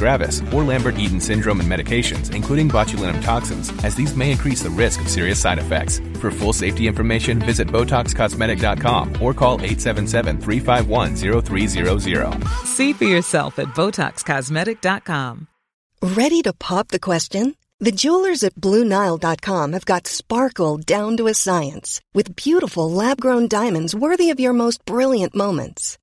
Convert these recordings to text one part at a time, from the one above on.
gravis, or Lambert-Eaton syndrome and medications, including botulinum toxins, as these may increase the risk of serious side effects. For full safety information, visit BotoxCosmetic.com or call 877-351-0300. See for yourself at BotoxCosmetic.com. Ready to pop the question? The jewelers at BlueNile.com have got sparkle down to a science with beautiful lab-grown diamonds worthy of your most brilliant moments.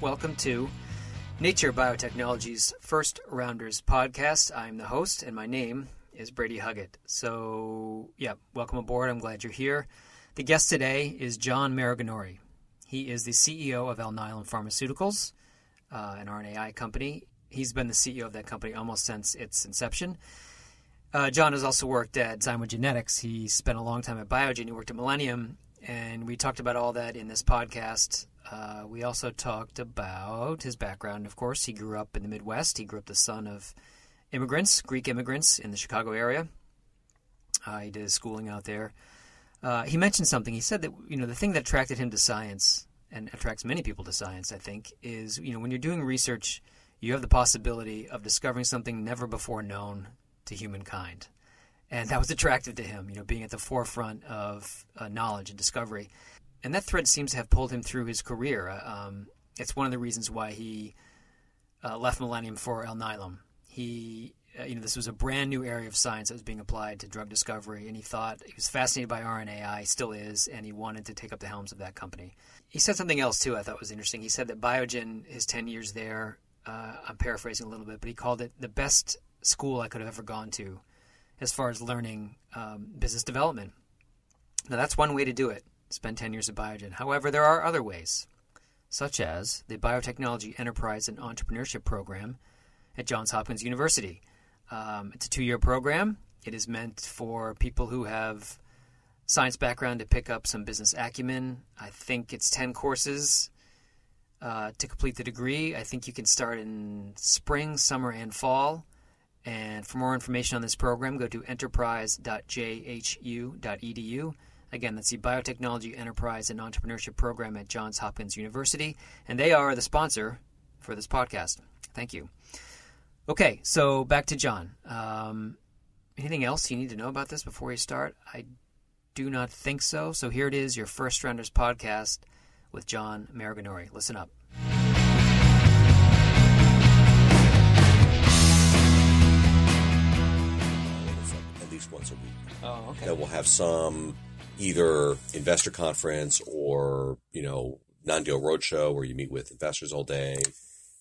Welcome to Nature Biotechnology's First Rounders podcast. I'm the host, and my name is Brady Huggett. So, yeah, welcome aboard. I'm glad you're here. The guest today is John Maraganore. He is the CEO of Alnylam Pharmaceuticals, uh, an RNAi company. He's been the CEO of that company almost since its inception. Uh, John has also worked at Zymogenetics. He spent a long time at Biogen. He worked at Millennium, and we talked about all that in this podcast. Uh, we also talked about his background, of course. He grew up in the Midwest. He grew up the son of immigrants, Greek immigrants in the Chicago area. Uh, he did his schooling out there. Uh, he mentioned something. He said that you know the thing that attracted him to science and attracts many people to science, I think, is you know when you're doing research, you have the possibility of discovering something never before known to humankind, and that was attractive to him. You know, being at the forefront of uh, knowledge and discovery and that thread seems to have pulled him through his career. Uh, um, it's one of the reasons why he uh, left Millennium for Alnylam. He, uh, you know, this was a brand new area of science that was being applied to drug discovery, and he thought he was fascinated by RNAi, still is, and he wanted to take up the helms of that company. He said something else too. I thought was interesting. He said that Biogen, his ten years there, uh, I'm paraphrasing a little bit, but he called it the best school I could have ever gone to, as far as learning um, business development. Now that's one way to do it spend 10 years at Biogen. However, there are other ways, such as the Biotechnology Enterprise and Entrepreneurship Program at Johns Hopkins University. Um, it's a two year program. It is meant for people who have science background to pick up some business acumen. I think it's 10 courses uh, to complete the degree. I think you can start in spring, summer, and fall. And for more information on this program, go to enterprise.jhu.edu. Again, that's the Biotechnology Enterprise and Entrepreneurship Program at Johns Hopkins University, and they are the sponsor for this podcast. Thank you. Okay, so back to John. Um, anything else you need to know about this before we start? I do not think so. So here it is, your First Rounders podcast with John Maraganore. Listen up. Oh, okay. That we'll have some either investor conference or you know non-deal roadshow where you meet with investors all day,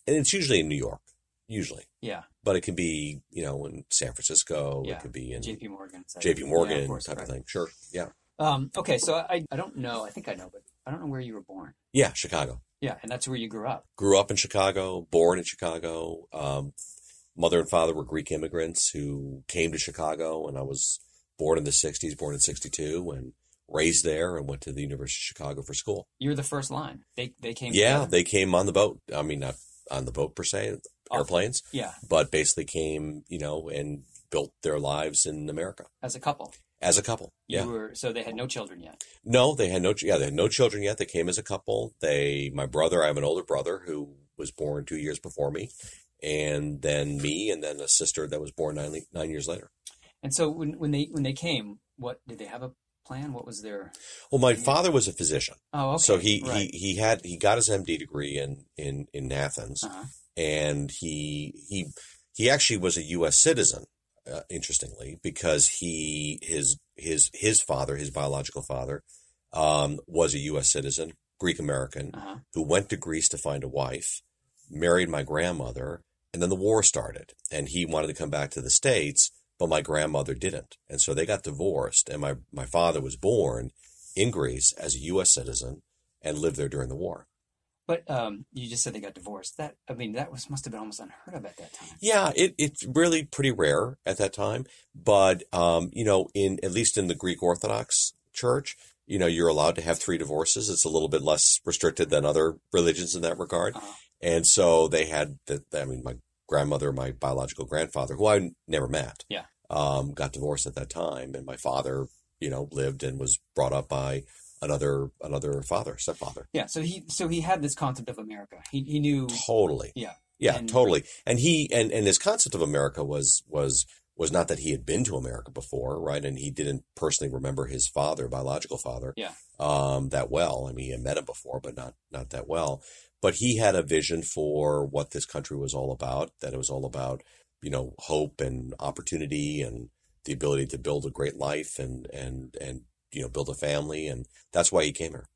and it's usually in New York, usually. Yeah. But it can be you know in San Francisco. Yeah. It could be in J.P. Morgan. J.P. Morgan Yeah, course, type right. of thing. Sure. Yeah. Um, okay, so I, I don't know. I think I know, but I don't know where you were born. Yeah. Chicago. Yeah, and that's where you grew up. Grew up in Chicago. Born in Chicago. Um, mother and father were Greek immigrants who came to Chicago, and I was born in the '60s. Born in '62 and raised there, and went to the University of Chicago for school. You were the first line. They they came. Yeah, together? they came on the boat. I mean, not on the boat per se, Off- airplanes, yeah, but basically came, you know, and built their lives in America as a couple. as a couple. You Yeah. were so they had no children yet. No, they had no. Yeah, they had no children yet. They came as a couple. They, my brother, I have an older brother who was born two years before me, and then me, and then a sister that was born nine nine years later. And so when when they when they came, what did they have a plan? What was their Well, my father was a physician, Oh, okay. so he, right. he he had he got his MD degree in in in Athens, uh-huh. and he he he actually was a U.S. citizen. Uh, interestingly, because he his his his father, his biological father, um, was a U.S. citizen, Greek American, Uh-huh. who went to Greece to find a wife, married my grandmother, and then the war started, and he wanted to come back to the states, but my grandmother didn't, and so they got divorced, and my my father was born in Greece as a U.S. citizen and lived there during the war. But um, you just said they got divorced. That I mean, that was must have been almost unheard of at that time. Yeah, it, it's really pretty rare at that time. But, um, you know, in at least in the Greek Orthodox Church, you know, you're allowed to have three divorces. It's a little bit less restricted than other religions in that regard. Uh-huh. And so they had that. I mean, my grandmother, my biological grandfather, who I never met, Yeah. um, got divorced at that time. And my father, you know, lived and was brought up by another, another father, stepfather. Yeah. So he so he had this concept of America. He he knew. Totally. Yeah. Yeah, And- totally. And he and and his concept of America was was was not that he had been to America before, right? And he didn't personally remember his father, biological father, Yeah. um, that well. I mean, he had met him before, but not not that well. But he had a vision for what this country was all about. That it was all about, you know, hope and opportunity and the ability to build a great life and and and you know build a family. And that's why he came here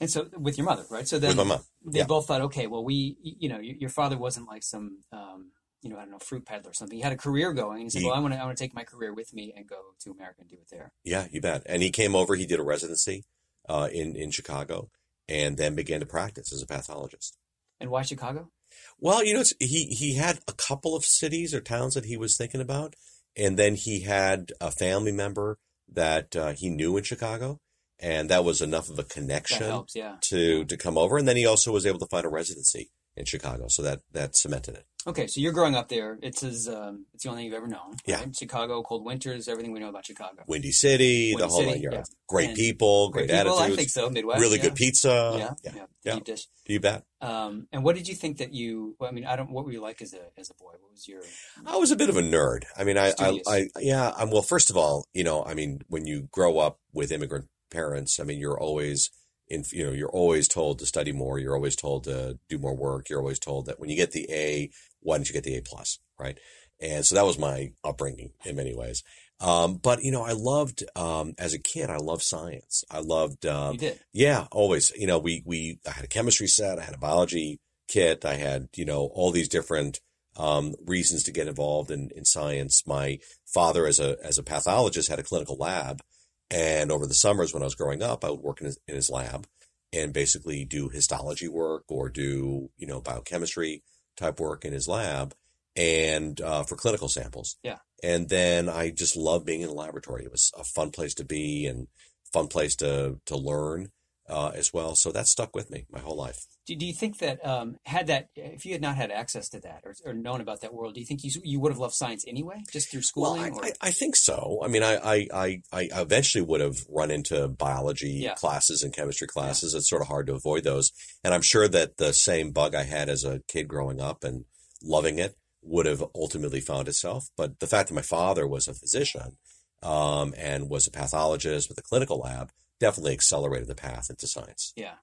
And so with your mother, right? So then with my mom. they yeah. both thought, okay, well, we, you know, your, your father wasn't like some, um, you know, I don't know, fruit peddler or something. He had a career going. He said, He- well, I want to, I want to take my career with me and go to America and do it there. Yeah, you bet. And he came over. He did a residency uh, in in Chicago, and then began to practice as a pathologist. And why Chicago? Well, you know, it's, he he had a couple of cities or towns that he was thinking about, and then he had a family member that uh, he knew in Chicago, and that was enough of a connection helps, yeah. to to come over. And then he also was able to find a residency in Chicago, so that that cemented it. Okay, so you're growing up there. It's as, um, it's the only thing you've ever known. Yeah. right? Chicago, cold winters, everything we know about Chicago. Windy City, the whole City, yards. yeah. Great And people, great, people, I think so. Midwest. really yeah. good pizza. yeah, yeah, yeah, yeah. Deep dish. you bet. Um, and what did you think that you? Well, I mean, I don't. What were you like as a as a boy? What was your? I was a bit of a nerd. I mean, I, I, I, yeah, I'm, well, first of all, you know, I mean, when you grow up with immigrant parents, I mean, you're always in, you know, you're always told to study more. You're always told to do more work. You're always told that when you get the A, why didn't you get the A plus, right? And so that was my upbringing in many ways. Um, but you know, I loved, um, as a kid, I loved science. I loved, um, you did. yeah, always. You know, we we I had a chemistry set, I had a biology kit, I had you know all these different um, reasons to get involved in in science. My father, as a as a pathologist, had a clinical lab, and over the summers when I was growing up, I would work in his in his lab and basically do histology work or do you know biochemistry type work in his lab and uh, for clinical samples. Yeah. And then I just loved being in the laboratory. It was a fun place to be and fun place to to learn uh, as well. So that stuck with me my whole life. Do, do you think that um, had that if you had not had access to that or, or known about that world, do you think you you would have loved science anyway, just through Well, schooling? I, or? I, I think so. I mean, I, I, I, I eventually would have run into biology Yeah. classes and chemistry classes. It's sort of hard to avoid those. And I'm sure that the same bug I had as a kid growing up and loving it would have ultimately found itself. But the fact that my father was a physician um, and was a pathologist with a clinical lab definitely accelerated the path into science. yeah,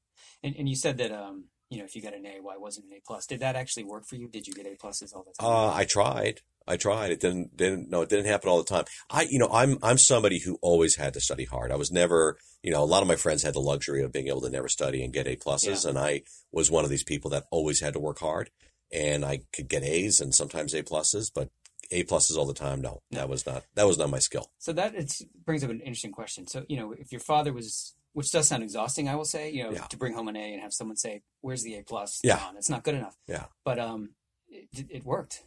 and and you said that um, you know if you got an A, why wasn't an A plus? Did that actually work for you? Did you get A pluses all the time? Uh, I tried. I tried. It didn't. Didn't. No, it didn't happen all the time. I, you know, I'm I'm somebody who always had to study hard. I was never, you know, a lot of my friends had the luxury of being able to never study and get A pluses, and I was one of these people that always had to work hard, and I could get A's and sometimes A pluses, but A pluses all the time. No, that was not that was not my skill. So that it's, brings up an interesting question. So you know, if your father was, which does sound exhausting, I will say, you know, Yeah. to bring home an A and have someone say, "Where's the A plus?" Yeah. John? it's not good enough. Yeah. but um, it, it worked.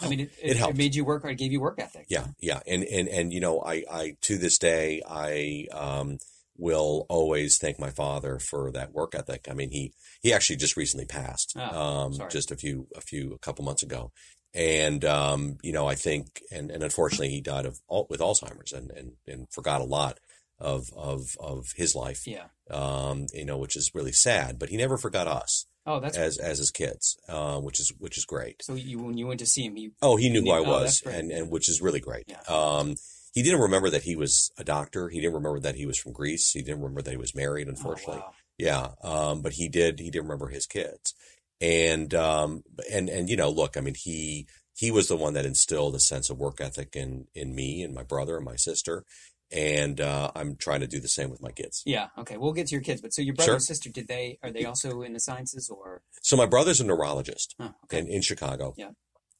I mean, it, It it, helped. made you work, or it gave you work ethic. Yeah, yeah, and and and you know, I I to this day I um will always thank my father for that work ethic. I mean, he he actually just recently passed, Oh, um, sorry. just a few a few a couple months ago, And um, you know, I think, and, and unfortunately, he died of with Alzheimer's, and, and, and forgot a lot of of of his life. Yeah. Um, you know, which is really sad. But he never forgot us. Oh, that's as as his kids, uh, which is which is great. So you when you went to see him, he oh he knew who I oh, was, and and which is really great. Yeah. Um, he didn't remember that he was a doctor. He didn't remember that he was from Greece. He didn't remember that he was married. Unfortunately, oh, wow. yeah. Um, but he did. He did remember his kids, and um, and and you know, look, I mean, he he was the one that instilled a sense of work ethic in in me and my brother and my sister, and uh, I'm trying to do the same with my kids. Yeah. Okay. We'll get to your kids, but so your brother Sure. and sister, did they are they also in the sciences or? So my brother's a neurologist Oh, okay. in, in Chicago. Yeah.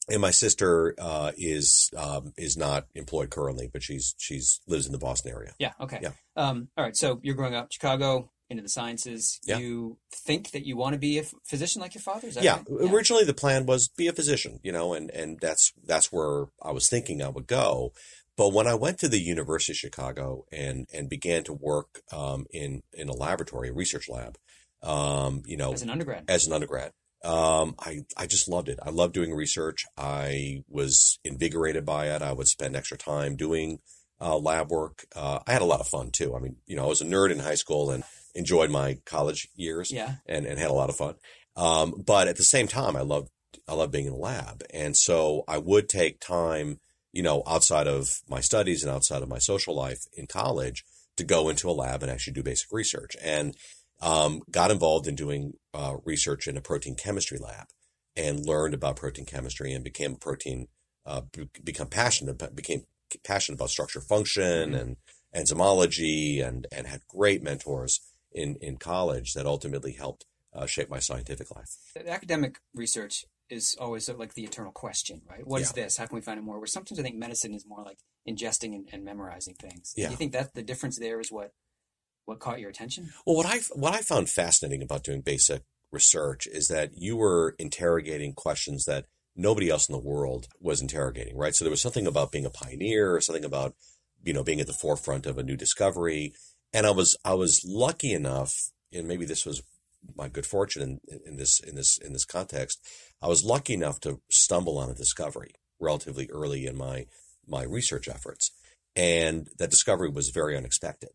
And my sister uh, is um, is not employed currently, but she's she's lives in the Boston area. Yeah. Okay. Yeah. Um. All right. So you're growing up Chicago into the sciences. Yeah. You think that you want to be a physician like your father? Yeah. right? Originally, the plan was be a physician, you know, and and that's that's where I was thinking I would go. But when I went to the University of Chicago and and began to work um, in in a laboratory, a research lab, um, you know, As an undergrad. as an undergrad. Um, I, I just loved it. I loved doing research. I was invigorated by it. I would spend extra time doing uh, lab work. Uh, I had a lot of fun too. I mean, you know, I was a nerd in high school and enjoyed my college years Yeah. and, and had a lot of fun. Um, but at the same time, I loved, I loved being in the lab. And so I would take time, you know, outside of my studies and outside of my social life in college to go into a lab and actually do basic research. And um, got involved in doing uh, research in a protein chemistry lab and learned about protein chemistry and became a protein, uh, be- become passionate, became passionate about structure function and enzymology and, and had great mentors in, in college that ultimately helped uh, shape my scientific life. academic research is always like the eternal question, right? What is Yeah. this? How can we find it more? Where sometimes I think medicine is more like ingesting and, and memorizing things. Yeah. Do you think that the difference there is what what caught your attention? Well, what I what I found fascinating about doing basic research is that you were interrogating questions that nobody else in the world was interrogating, right? So there was something about being a pioneer, or something about you know being at the forefront of a new discovery, and I was I was lucky enough, and maybe this was my good fortune in, in this in this in this context. I was lucky enough to stumble on a discovery relatively early in my my research efforts, and that discovery was very unexpected.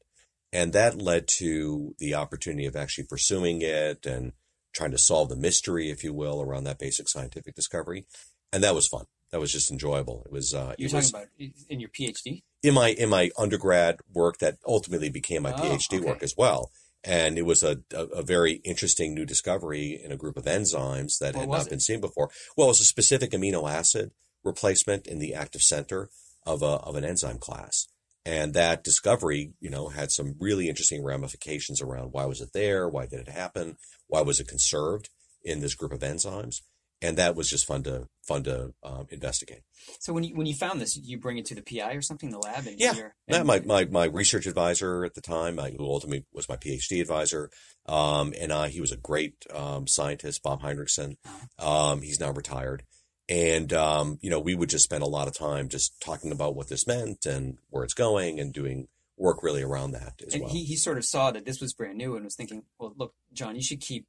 And that led to the opportunity of actually pursuing it and trying to solve the mystery, if you will, around that basic scientific discovery. And that was fun. That was just enjoyable. It was, uh, You're it talking was about in your PhD. in my, in my undergrad work that ultimately became my Oh, PhD okay. work as well. And it was a, a, a very interesting new discovery in a group of enzymes that What had not it? been seen before. Well, it was a specific amino acid replacement in the active center of a, of an enzyme class. And that discovery, you know, had some really interesting ramifications around why was it there? Why did it happen? Why was it conserved in this group of enzymes? And that was just fun to fun to um, investigate. So when you when you found this, you bring it to the PI or something, the lab, and Yeah. you're, Yeah, my, my, my research advisor at the time, I, who ultimately was my PhD advisor, um, and I, he was a great um, scientist, Bob Heinrikson. Um, he's now retired. And, um, you know, we would just spend a lot of time just talking about what this meant and where it's going and doing work really around that as and well. he, he sort of saw that this was brand new and was thinking, well, look, John, you should keep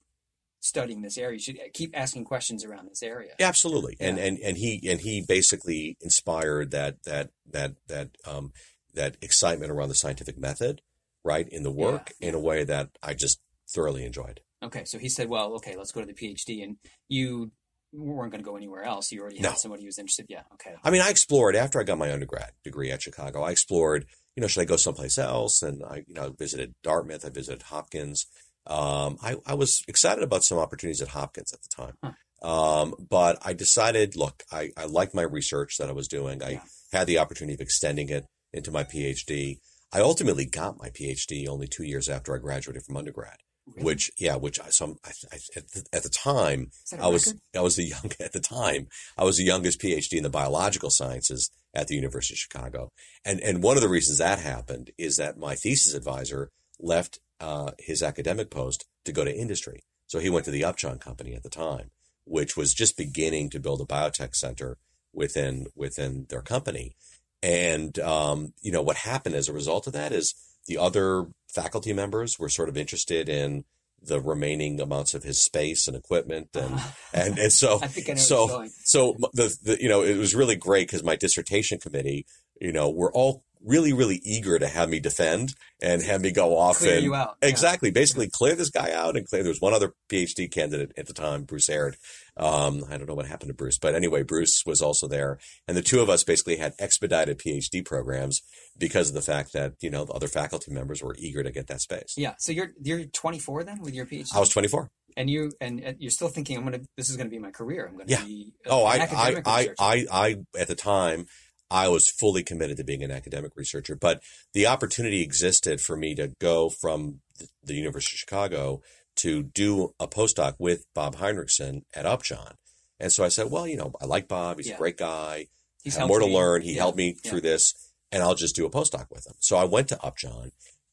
studying this area. You should keep asking questions around this area. Yeah, absolutely. And Yeah. and and he and he basically inspired that that that that um that excitement around the scientific method, right, in the work in a way that I just thoroughly enjoyed. Okay, so he said, well, okay, let's go to the PhD, and you weren't going to go anywhere else. You already No. had somebody who was interested. Yeah, okay. I mean, I explored after I got my undergrad degree at Chicago. I explored, you know, should I go someplace else? And I, you know, visited Dartmouth. I visited Hopkins. Um, I, I was excited about some opportunities at Hopkins at the time. Um, but I decided, look, I, I liked my research that I was doing. I Yeah. had the opportunity of extending it into my PhD. I ultimately got my PhD only two years after I graduated from undergrad, Really? which, yeah, which I, some, I, I, at, the, at the time, Is that a I was record? I was the young at the time. I was the youngest PhD in the biological sciences at the University of Chicago, and and one of the reasons that happened is that my thesis advisor left uh, his academic post to go to industry. So he went to the Upjohn Company at the time, which was just beginning to build a biotech center within within their company. And um, you know what happened as a result of that is the other faculty members were sort of interested in the remaining amounts of his space and equipment and and, and so I think I know so so the, the you know it was really great because my dissertation committee you know were all really really eager to have me defend and have me go off Clear and you out, yeah. exactly basically clear this guy out and clear there was one other phd candidate at the time bruce Aird. um, i don't know what happened to bruce but anyway bruce was also there and the two of us basically had expedited phd programs because of the fact that you know the other faculty members were eager to get that space Yeah. So you're you're 24 then with your PhD, i was 24 and you and, you're still thinking I'm gonna this is gonna be my career. I'm gonna Yeah. be uh, Oh, I, I, I. I, I, at the time, I was fully committed to being an academic researcher, but the opportunity existed for me to go from the- University of Chicago to do a postdoc with Bob Heinrikson at Upjohn. And so I said, well, you know, I like Bob. He's Yeah. a great guy. He's more to me. learn. He Yeah, helped me yeah. through this, and I'll just do a postdoc with him. So I went to Upjohn,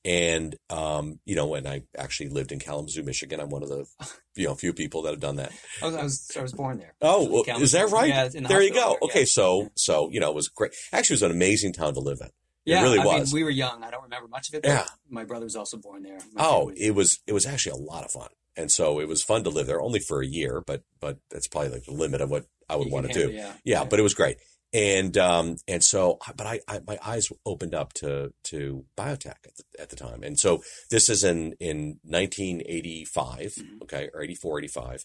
and um, you know, and I actually lived in Kalamazoo, Michigan. I'm one of the you know few people that have done that. I was, I was I was born there. Oh, Kalamazoo. is that right? Yeah, in the there you go. there, Okay, yeah. so so you know, it was great. Actually, it was an amazing town to live in. It Yeah, really I was. Mean, we were young. I don't remember much of it. But Yeah. My brother was also born there. My oh, family- it was it was actually a lot of fun, and so it was fun to live there. Only for a year, but but that's probably like the limit of what I would You want to can do. handle, Yeah, yeah. but it was great. And um and so but I, I my eyes opened up to to biotech at the, at the time. And so this is in in 1985, Mm-hmm. okay, or 84 85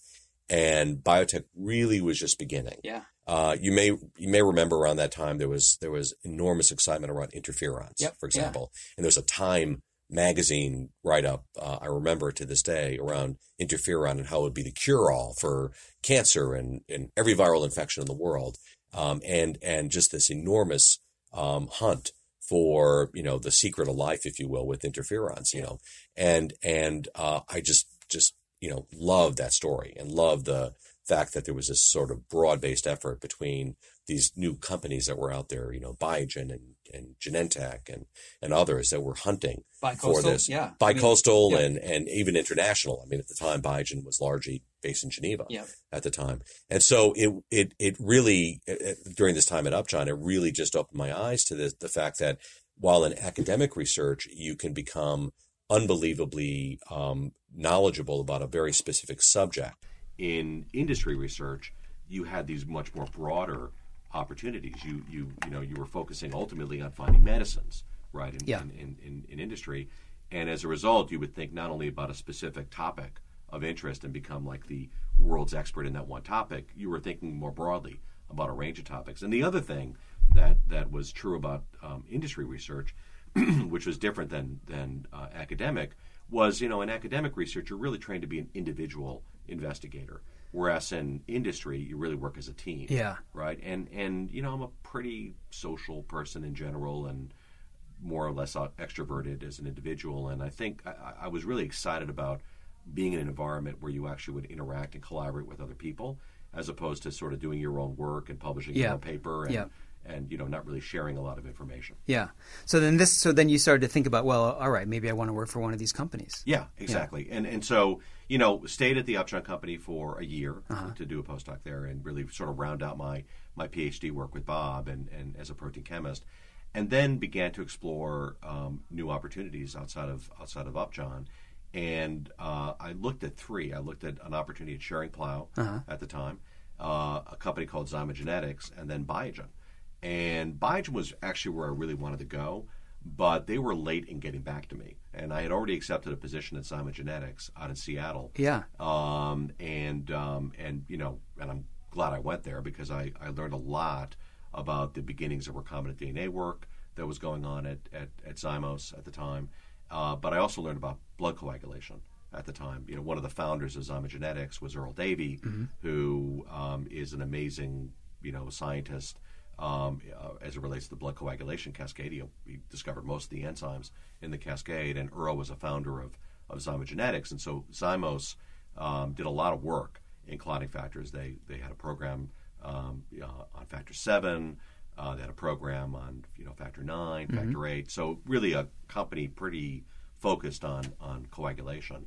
and biotech really was just beginning. Yeah. Uh, you may you may remember around that time there was there was enormous excitement around interferons, Yep, for yeah. example, and there was a Time magazine write up. Uh, I remember to this day around interferon and how it would be the cure all for cancer and, and every viral infection in the world, um, and and just this enormous um, hunt for you know the secret of life, if you will, with interferons, you know, and and uh, I just just you know loved that story and love the fact that there was this sort of broad-based effort between these new companies that were out there, you know, Biogen and, and Genentech and, and others that were hunting for this. yeah. I mean, yeah. and, and even international. I mean, at the time, Biogen was largely based in Geneva Yeah. at the time. And so it, it, it really, it- during this time at Upjohn, it really just opened my eyes to the, the fact that while in academic research, you can become unbelievably um, knowledgeable about a very specific subject. In industry research, you had these much more broader opportunities. You you you know you were focusing ultimately on finding medicines, right? In, Yeah. in, in, in, in industry, and as a result, you would think not only about a specific topic of interest and become like the world's expert in that one topic. You were thinking more broadly about a range of topics. And the other thing that that was true about um, industry research, which was different than than uh, academic, was you know in academic research you're really trained to be an individual investigator, whereas in industry you really work as a team Yeah. right? And and you know, I'm a pretty social person in general, and more or less extroverted as an individual. And I think I, I- was really excited about being in an environment where you actually would interact and collaborate with other people, as opposed to sort of doing your own work and publishing Yeah. your own paper and Yeah. and you know not really sharing a lot of information. Yeah. So then this. So then you started to think about, well, all right, maybe I want to work for one of these companies. Yeah, exactly. And and so you know, stayed at the Upjohn Company for a year to do a postdoc there, and really sort of round out my my PhD work with Bob and and as a protein chemist, and then began to explore um, new opportunities outside of outside of Upjohn. And uh, I looked at three. I looked at an opportunity at Schering-Plough at the time, uh, a company called Zymogenetics, and then Biogen. And Biogen was actually where I really wanted to go, but they were late in getting back to me. And I had already accepted a position at Zymogenetics out in Seattle. Yeah. Um, and um, and you know, and I'm glad I went there because I, I learned a lot about the beginnings of recombinant DNA work that was going on at, at, at Zymos at the time. Uh, but I also learned about blood coagulation at the time. You know, one of the founders of Zymogenetics was Earl Davie, who um, is an amazing, you know, scientist um, uh, as it relates to the blood coagulation cascade. He, he discovered most of the enzymes in the cascade, and Earl was a founder of, of Zymogenetics. And so Zymos um, did a lot of work in clotting factors. They, they had a program um, uh, on factor seven. Uh, they had a program on you know factor 9 factor eight. So really a company pretty focused on on coagulation.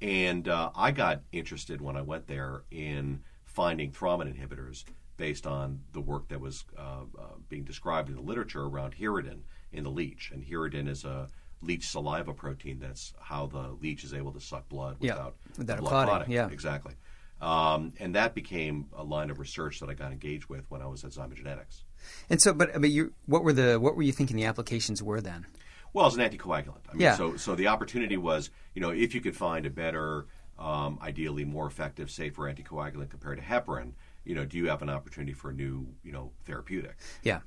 And uh, I got interested when I went there in finding thrombin inhibitors based on the work that was uh, uh, being described in the literature around Hirudin in the leech. And Hirudin is a, leech saliva protein. That's how the leech is able to suck blood Yeah, without, without it blood clotting, yeah. exactly. Um, and that became a line of research that I got engaged with when I was at Zymogenetics. And so, but but you, what were the what were you thinking the applications were then? Well, as an anticoagulant. I mean, Yeah. So, so the opportunity was, you know, if you could find a better, um, ideally more effective, safer anticoagulant compared to heparin, you know, do you have an opportunity for a new, you know, therapeutic? Yeah,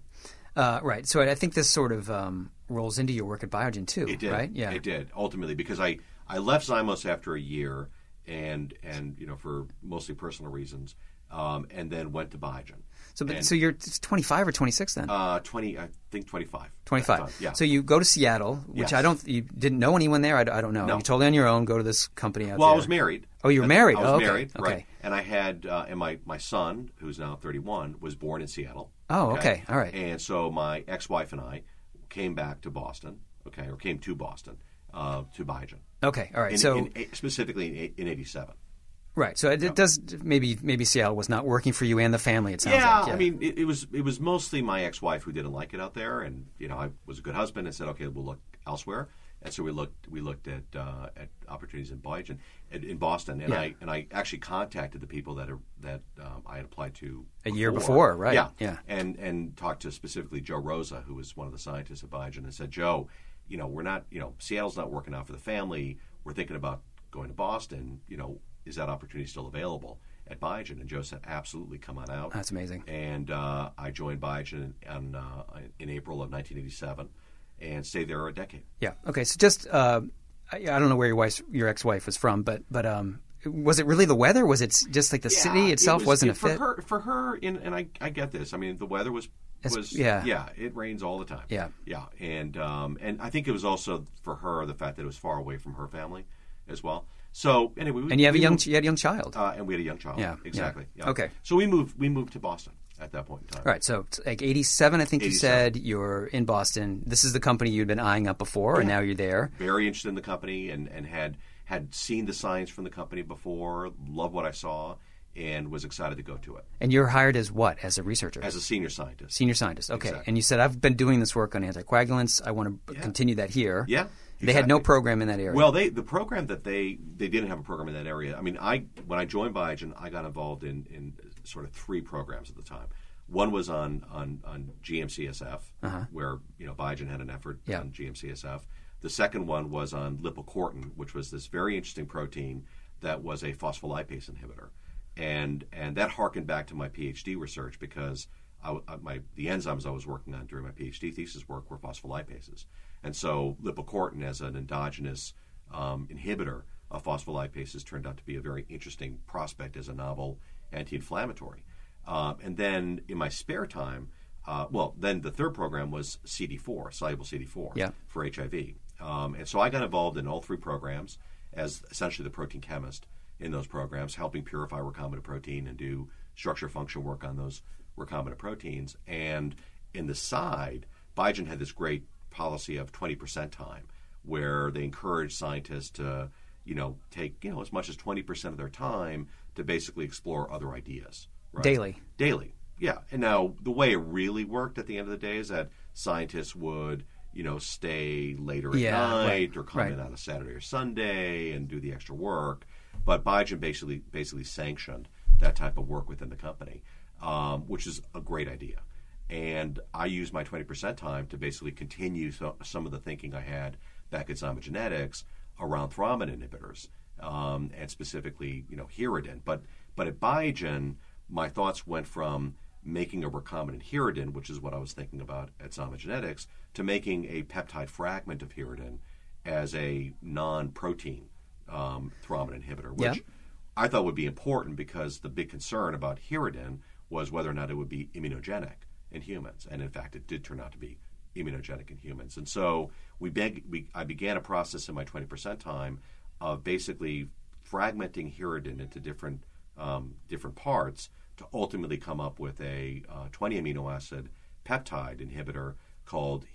uh, right. So I think this sort of um, rolls into your work at Biogen too, It did. right? Yeah, It did ultimately because I I left Zymos after a year, and and you know for mostly personal reasons, um, and then went to Biogen. So, but, And, so you're 25 or 26 then? uh, twenty, I think twenty five. 25. Yeah. So you go to Seattle, which Yes. I don't. You didn't know anyone there. I, I don't know. No. You totally on your own. Go to this company out Well, there. I was married. Oh, you were And married. I was Oh, okay. married, Okay. right? And I had, uh, and my my son, who's now 31, was born in Seattle. Oh, okay. All right. And so my ex-wife and I came back to Boston. Okay, or came to Boston uh, to Biogen. Okay. All right. In, so in, specifically in, in '87. right. So it, it does maybe maybe Seattle was not working for you and the family. It sounds Yeah, like. Yeah. I mean, it, it was it was mostly my ex-wife who didn't like it out there, and you know, I was a good husband and said, okay, we'll look elsewhere. And so we looked we looked at uh, at opportunities in Biogen, in, in Boston, and Yeah. I and I actually contacted the people that are, that um, I had applied to A year before, right, Yeah, yeah. and and talked to specifically Joe Rosa, who was one of the scientists at Biogen, and said, Joe, you know, we're not, you know, Seattle's not working out for the family. We're thinking about going to Boston. You know, is that opportunity still available at Biogen? And Joe said, absolutely, come on out. That's amazing. And uh, I joined Biogen in, in, uh, in April of 1987 and stay there a decade. Yeah. Okay. So just uh, I, I don't know where your wife, your ex-wife was from, but but um, was it really the weather? Was it just like the city itself it was, not it- a for fit? her. For her, in, and I, I get this. I mean, the weather was was yeah. yeah. It rains all the time. Yeah. yeah, and um, and I think it was also for her the fact that it was far away from her family as well. So anyway, we, And you have a young moved- you had a young child. uh, and we had a young child. Yeah, yeah. exactly. Yeah. Okay. So we moved we moved to Boston at that point in time. Right. So like 87, I think you said. You're in Boston. This is the company you'd been eyeing up before, and now you're there. very interested in the company and, and had had seen the signs from the company before, loved what I saw, and was excited to go to it And you're hired as what? As a researcher? as a senior scientist. Senior scientist. Okay. Exactly. And you said, I've been doing this work on anticoagulants. I want to continue that here. Yeah, They had no program in that area. Well, they the program that they they didn't have a program in that area. I mean, I when I joined Biogen, I got involved in in sort of three programs at the time. One was on on on GMCSF, where you know Biogen had an effort Yeah. on GMCSF. The second one was on lipocortin, which was this very interesting protein that was a phospholipase inhibitor, and and that harkened back to my PhD research because I, I- my the enzymes I was working on during my PhD thesis work were phospholipases, and so lipocortin as an endogenous um, inhibitor of phospholipases turned out to be a very interesting prospect as a novel anti-inflammatory. Um, and then in my spare time, uh, well, then the third program was CD4, soluble CD4 Yeah. for HIV. Um, and so I got involved in all three programs as essentially the protein chemist in those programs, helping purify recombinant protein and do structure function work on those recombinant proteins. And in the side, Biogen had this great policy of 20% time where they encourage scientists to, you know, take, you know, as much as 20% of their time to basically explore other ideas. Right? Daily. Daily. Yeah. And now the way it really worked at the end of the day is that scientists would, you know, stay later at Yeah, night right, or come in on a Saturday or Sunday and do the extra work. But Biogen basically basically sanctioned that type of work within the company, um, which is a great idea. And I used my 20% time to basically continue so, some of the thinking I had back at Zymogenetics around thrombin inhibitors, um, and specifically, you know, Hirudin. But but at Biogen, my thoughts went from making a recombinant Hirudin, which is what I was thinking about at Zymogenetics, to making a peptide fragment of Hirudin as a non-protein um, thrombin inhibitor, which Yeah. I thought would be important because the big concern about Hirudin was whether or not it would be immunogenic in humans, and in fact, it did turn out to be immunogenic in humans. And so we, beg, we I began a process in my 20% time of basically fragmenting Hirudin into different um, different parts to ultimately come up with a uh, 20 amino acid peptide inhibitor called,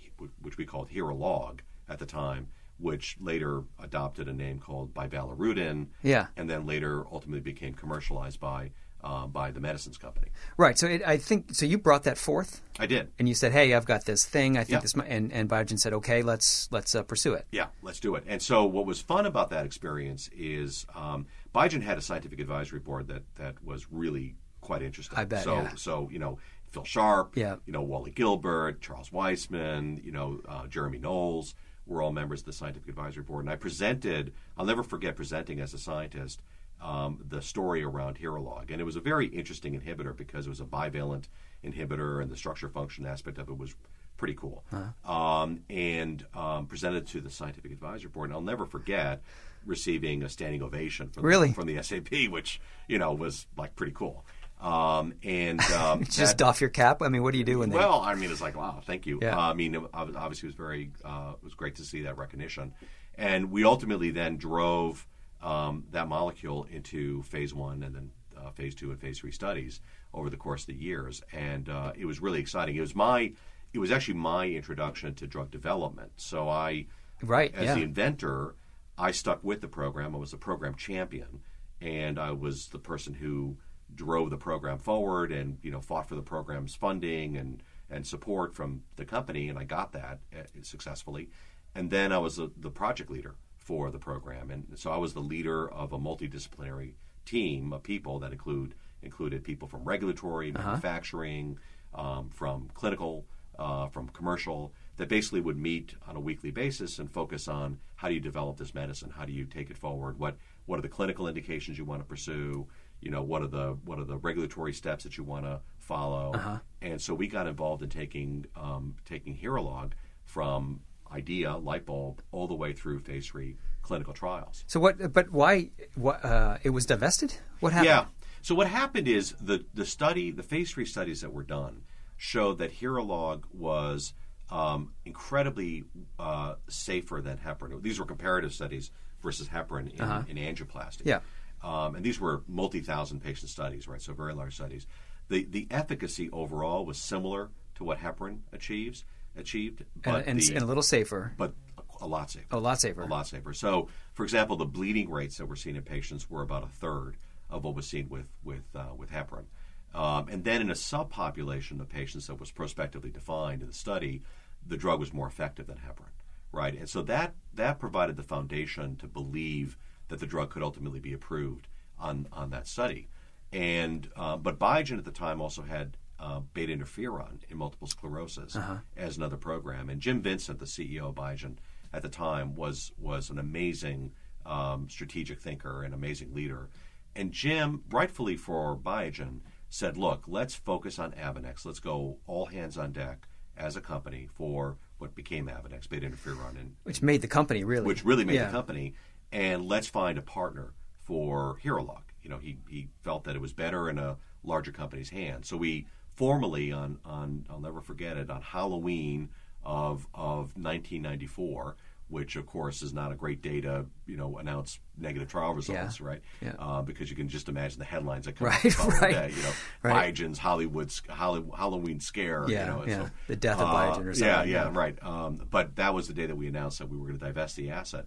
which we called Hirulog at the time, which later adopted a name called bivalirudin, Yeah. and then later ultimately became commercialized by uh, by the medicines company. Right. So it, I think so. You brought that forth, I did. and you said, "Hey, I've got this thing. I think Yeah. this." Might, and and Biogen said, "Okay, let's let's uh, pursue it." Yeah, let's do it. And so, what was fun about that experience is um, Biogen had a scientific advisory board that that was really quite interesting. I bet, So, yeah. so you know, Phil Sharp, Yeah. you know, Wally Gilbert, Charles Weissmann, you know, uh, Jeremy Knowles were all members of the scientific advisory board. And I presented. I'll never forget presenting as a scientist. Um, the story around Hirulog, and it was a very interesting inhibitor because it was a bivalent inhibitor, and the structure function aspect of it was pretty cool. Um, and um, presented to the scientific advisory board. And I'll never forget receiving a standing ovation from Really? the, from the SAB, which you know was like pretty cool. Um, and um, Just that- doff your cap. I mean, what do you do when they? well, I mean, it's like, wow, thank you. Yeah. Uh, I mean, obviously, it was very, uh, it was great to see that recognition, and we ultimately then drove um, that molecule into phase one and then uh, phase two and phase three studies over the course of the years, and uh, it was really exciting. It was my, it was actually my introduction to drug development. So I, Right, as yeah. the inventor, I stuck with the program. I was the program champion, and I was the person who drove the program forward and you know fought for the program's funding and and support from the company, and I got that uh, successfully. And then I was the, the project leader for the program, and so I was the leader of a multidisciplinary team of people that include included people from regulatory, manufacturing, um, from clinical, uh, from commercial, that basically would meet on a weekly basis and focus on how do you develop this medicine, how do you take it forward, what what are the clinical indications you want to pursue, you know, what are the what are the regulatory steps that you want to follow, and so we got involved in taking um, taking Hirulog from idea, light bulb, all the way through phase three clinical trials. So what? But why? What? Uh, it was divested. What happened? Yeah. So what happened is the the study, the phase three studies that were done, showed that Hirulog was um, incredibly uh, safer than heparin. These were comparative studies versus heparin in, in angioplasty. Yeah. Um, and these were multi-thousand patient studies, right? So very large studies. The the efficacy overall was similar to what heparin achieves achieved, but and, and, the, and a little safer. but a lot safer. A lot safer. A lot safer. So, for example, the bleeding rates that we're seeing in patients were about a third of what was seen with with uh, with heparin. Um, and then in a subpopulation of patients that was prospectively defined in the study, the drug was more effective than heparin, right? And so that that provided the foundation to believe that the drug could ultimately be approved on on that study. And uh, but Biogen at the time also had uh, beta interferon in multiple sclerosis as another program. And Jim Vincent, the CEO of Biogen at the time, was was an amazing um, strategic thinker and amazing leader. And Jim, rightfully for Biogen, said, "Look, let's focus on Avonex. Let's go all hands on deck as a company for what became Avonex, beta interferon, and which made the company really. which really made yeah. the company. And let's find a partner for Hirulog. You know, he, he felt that it was better in a larger company's hands. So we formally on on I'll never forget it on Halloween of of 1994, which of course is not a great day to you know announce negative trial results, right? Yeah. Uh, because you can just imagine the headlines that come Right, the right. day. You know, Right. Biogen's Hollywood Holly, Halloween scare. Yeah, you know, yeah. so- The death of uh, Biogen or Yeah, yeah, yeah. right. Um, but that was the day that we announced that we were going to divest the asset.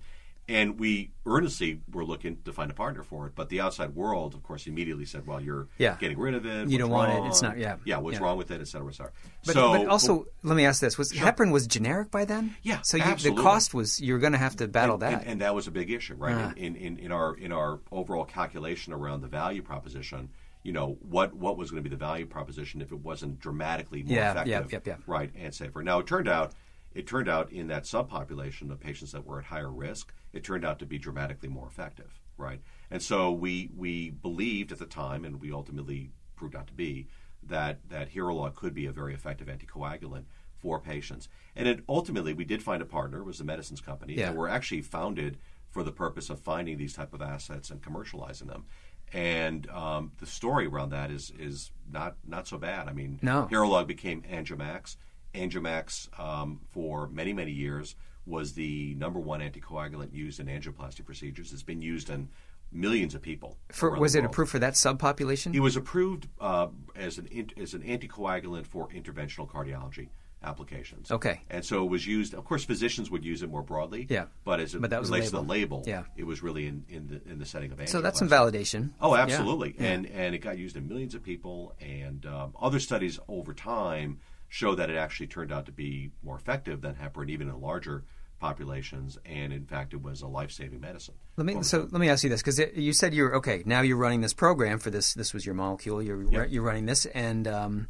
And we earnestly were looking to find a partner for it. But the outside world, of course, immediately said, well, you're Yeah. getting rid of it. You don't What's want it. It's not- yeah. Yeah, what's Yeah. wrong with it, et cetera, et cetera. But, so, but also, let me ask this: Was heparin was generic by then? Yeah, So you, the cost was you're going to have to battle and, that. And, and that was a big issue, right? Ah. In, in, in our in our overall calculation around the value proposition, you know, what what was going to be the value proposition if it wasn't dramatically more Yeah, effective, yep, yep. right, and safer. Now it turned out it turned out in that subpopulation of patients that were at higher risk, it turned out to be dramatically more effective, right? And so we we believed at the time, and we ultimately proved out to be that that Hirulog could be a very effective anticoagulant for patients. And it, ultimately, we did find a partner. It was the medicines company Yeah. that were actually founded for the purpose of finding these type of assets and commercializing them. And um, the story around that is is not not so bad. I mean, No. Hirulog became Angiomax. Angiomax um, for many many years was the number one anticoagulant used in angioplasty procedures. It's been used in millions of people. for, was it approved for that subpopulation? It was approved uh, as an as an anticoagulant for interventional cardiology applications. Okay. And so it was used. Of course, physicians would use it more broadly. Yeah. But as it But that was a relates to the label, Yeah. it was really in, in the in the setting of angioplasty. So that's some validation. Oh, absolutely, Yeah. and and it got used in millions of people, and um, other studies over time show that it actually turned out to be more effective than heparin, even in larger populations, and in fact, it was a life-saving medicine. Let me so let me ask you this because you said you're okay. Now you're running this program for this. This was your molecule. You're Yep. you're running this, and um,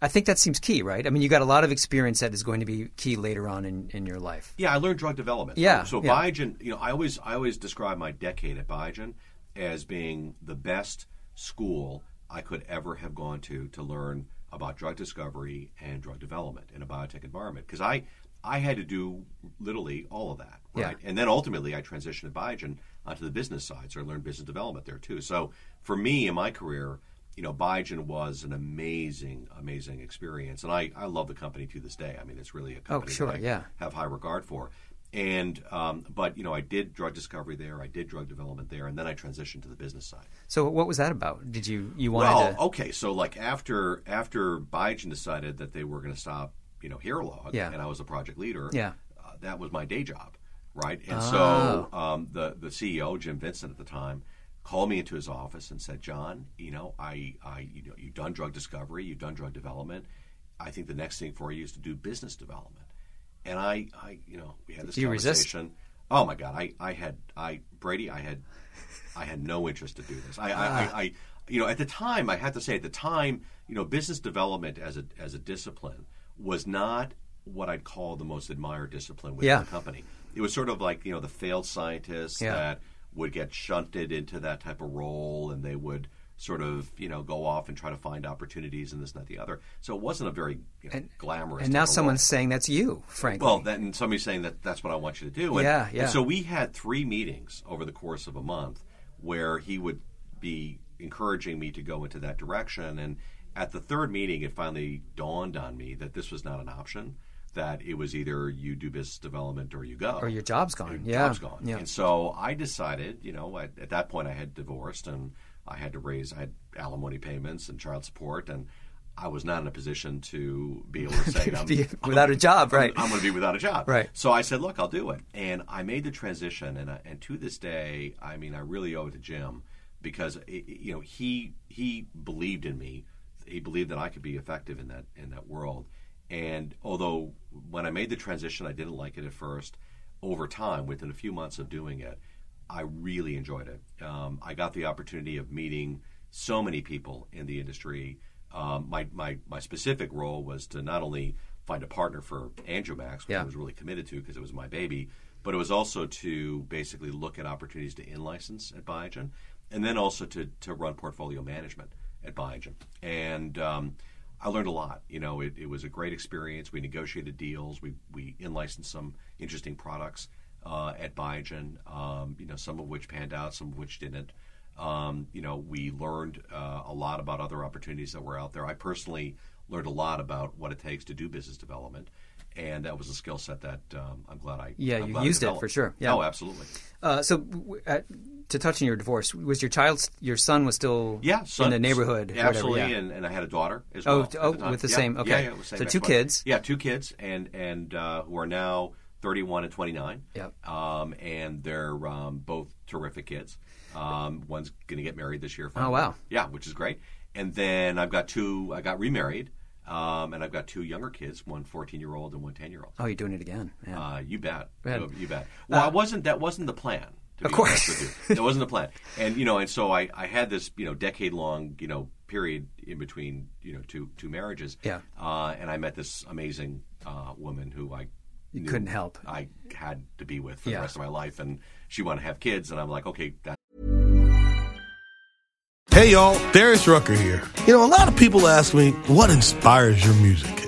I think that seems key, right? I mean, you got a lot of experience that is going to be key later on in, in your life. Yeah, I learned drug development. Yeah, So, so yeah. Biogen, you know, I always I always describe my decade at Biogen as being the best school I could ever have gone to to learn about drug discovery and drug development in a biotech environment because I I had to do literally all of that, Yeah. right? And then ultimately I transitioned to Biogen onto the business side, so I learned business development there too. So for me in my career, you know, Biogen was an amazing, amazing experience, and I, I love the company to this day. I mean, it's really a company Oh, sure, that I yeah. have high regard for. And um, but you know, I did drug discovery there, I did drug development there, and then I transitioned to the business side. So what was that about? Did you you wanted Well, to? okay, so like after after Biogen decided that they were going to stop, you know, Hirulog, Yeah. and I was a project leader, Yeah. uh, that was my day job, right? And Oh. so um, the the CEO Jim Vincent at the time called me into his office and said, "John, you know, I I you know you've done drug discovery, you've done drug development. I think the next thing for you is to do business development." And I, I you know, we had this Do you resist? conversation. Oh my God, I, I had I Brady, I had I had no interest to do this. I, I, I, I, you know, at the time, I have to say, at the time, you know, business development as a as a discipline was not what I'd call the most admired discipline within Yeah. the company. It was sort of like you know the failed scientists Yeah. that would get shunted into that type of role, and they would sort of you know go off and try to find opportunities and this and that the other. So it wasn't a very you know, glamorous. and now someone's role. saying that's you, frankly. Well, then somebody's saying that that's what I want you to do. And, Yeah, yeah. And so we had three meetings over the course of a month where he would be encouraging me to go into that direction. And at the third meeting, it finally dawned on me that this was not an option. That it was either you do business development or you go, or your job's gone. your yeah. job's gone. Yeah. And so I decided, you know, at, at that point I had divorced and I had to raise, I had alimony payments and child support, and I was not in a position to be able to say, I'm, Be without a job, right. I'm, going to be without a job. Right. So I said, look, I'll do it. And I made the transition, and, I, and to this day, I mean, I really owe it to Jim because, it, you know, he he believed in me. He believed that I could be effective in that in that world. And although when I made the transition, I didn't like it at first. Over time, within a few months of doing it, I really enjoyed it. Um, I got the opportunity of meeting so many people in the industry. Um, my, my, my specific role was to not only find a partner for Angiomax, which Yeah. I was really committed to because it was my baby, but it was also to basically look at opportunities to in-license at Biogen, and then also to, to run portfolio management at Biogen. And um, I learned a lot. You know, it, it was a great experience. We negotiated deals. We, we in-licensed some interesting products uh, at Biogen, um, you know, some of which panned out, some of which didn't. Um, you know, we learned uh, a lot about other opportunities that were out there. I personally learned a lot about what it takes to do business development, and that was a skill set that um, I'm glad I Yeah, I'm you used it for sure. Yeah. Oh, absolutely. Uh, so, w- uh, to touch on your divorce, was your child, your son, was still Yeah, in the neighborhood? Yeah, whatever, absolutely. yeah. And, and I had a daughter as Oh, well. oh, the with the Yeah. same- okay. Yeah, yeah, it was the So two kids. Yeah, two kids, and and uh, who are now 31 and 29. Yep. Um, and they're um, both terrific kids. Um, one's going to get married this year. Oh, wow. Yeah, which is great. And then I've got two. I got remarried. Um, and I've got two younger kids, one 14 year old and one 10 year old. Oh, you're doing it again. Yeah. Uh, you bet. You, you bet. Well, I wasn't. That wasn't the plan. To Of be course. honest with you. that wasn't the plan. And you know, and so I, I had this you know decade long you know period in between you know two two marriages. Yeah. Uh, and I met this amazing uh, woman who I You knew couldn't help. I had to be with for Yeah. the rest of my life, and she wanted to have kids, and I'm like, okay, that Hey y'all, Darius Rucker here. You know, a lot of people ask me, what inspires your music?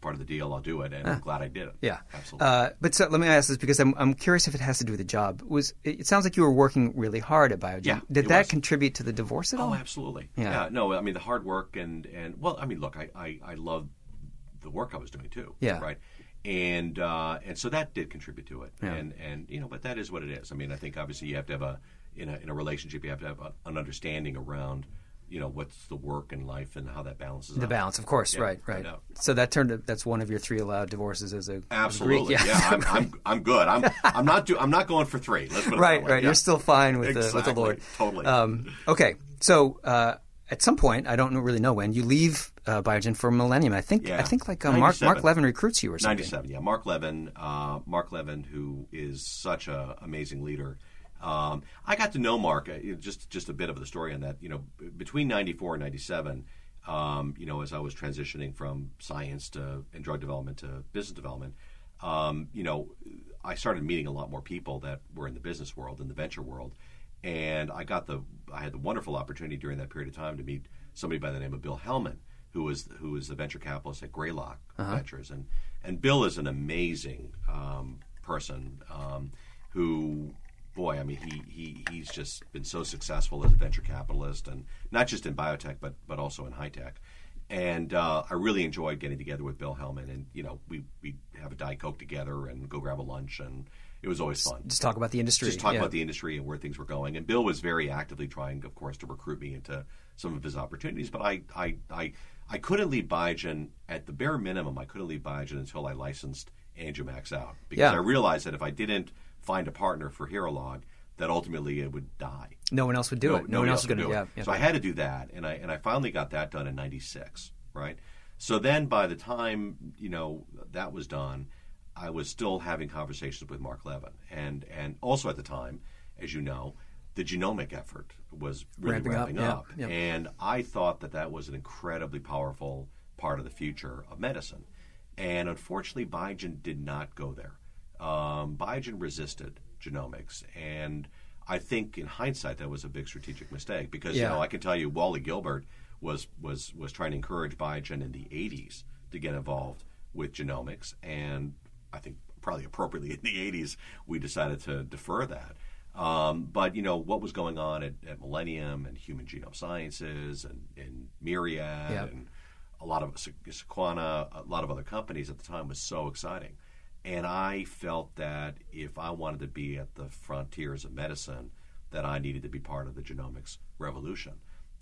Part of the deal. I'll do it, and I'm glad I did it. Yeah, absolutely. Uh, but so, let me ask this because I'm I'm curious if it has to do with the job. Was it sounds like you were working really hard at Biogen? Yeah, Did that was. contribute to the divorce at all? Oh, absolutely. Yeah. No, I mean the hard work and and well, I mean, look, I I, I love the work I was doing too. Yeah. Right. And uh, and so that did contribute to it. Yeah. And and you know, but that is what it is. I mean, I think obviously you have to have a in a in a relationship you have to have a, an understanding around you know what's the work and life and how that balances The out. balance, of course, Yeah, right, right. So that turned. That's one of your three allowed divorces as a as a Absolutely, Greek. yeah. I'm, I'm, I'm good. I'm I'm not do, I'm not going for three. Right, right. Yeah. You're still fine with the with the Lord. Totally. Um, okay, so uh, at some point, I don't really know when you leave uh, Biogen for Millennium. I think Yeah. I think like uh, Mark Mark Levin recruits you or something. 97, yeah. Mark Levin, uh, Mark Levin, who is such a amazing leader. Um, I got to know Mark. uh, Just just a bit of the story on that. You know, between 94 and 97, um, you know, as I was transitioning from science to and drug development to business development, um, you know, I started meeting a lot more people that were in the business world, in the venture world, and I got the I had the wonderful opportunity during that period of time to meet somebody by the name of Bill Helman, who was who was the venture capitalist at Greylock Ventures, and and Bill is an amazing um, person um, who. Boy, I mean, he, he he's just been so successful as a venture capitalist, and not just in biotech, but but also in high tech. And uh, I really enjoyed getting together with Bill Helman, and you know, we we have a diet coke together and go grab a lunch, and it was always fun Just talk about the industry. just talk yeah. about the industry and where things were going. And Bill was very actively trying, of course, to recruit me into some of his opportunities. But I, I, I, I couldn't leave Biogen at the bare minimum. I couldn't leave Biogen until I licensed Angiomax out because Yeah. I realized that if I didn't find a partner for Hirulog, that ultimately it would die. No one else would do it. No, one else is going would to. do Yeah, it. yeah. So I had to do that, and I and I finally got that done in '96, right? So then, by the time you know that was done, I was still having conversations with Mark Levin, and and also at the time, as you know, the genomic effort was really Ramping up, ramping yeah, up, yeah. and I thought that that was an incredibly powerful part of the future of medicine, and unfortunately, Biogen did not go there. Um, Biogen resisted genomics, and I think in hindsight that was a big strategic mistake because Yeah. you know I can tell you Wally Gilbert was was was trying to encourage Biogen in the 80s to get involved with genomics, and I think probably appropriately in the 80s we decided to defer that. Um, but you know what was going on at, at Millennium and Human Genome Sciences and, and Myriad Yep. and a lot of Sequana, a lot of other companies at the time was so exciting. And I felt that if I wanted to be at the frontiers of medicine, that I needed to be part of the genomics revolution.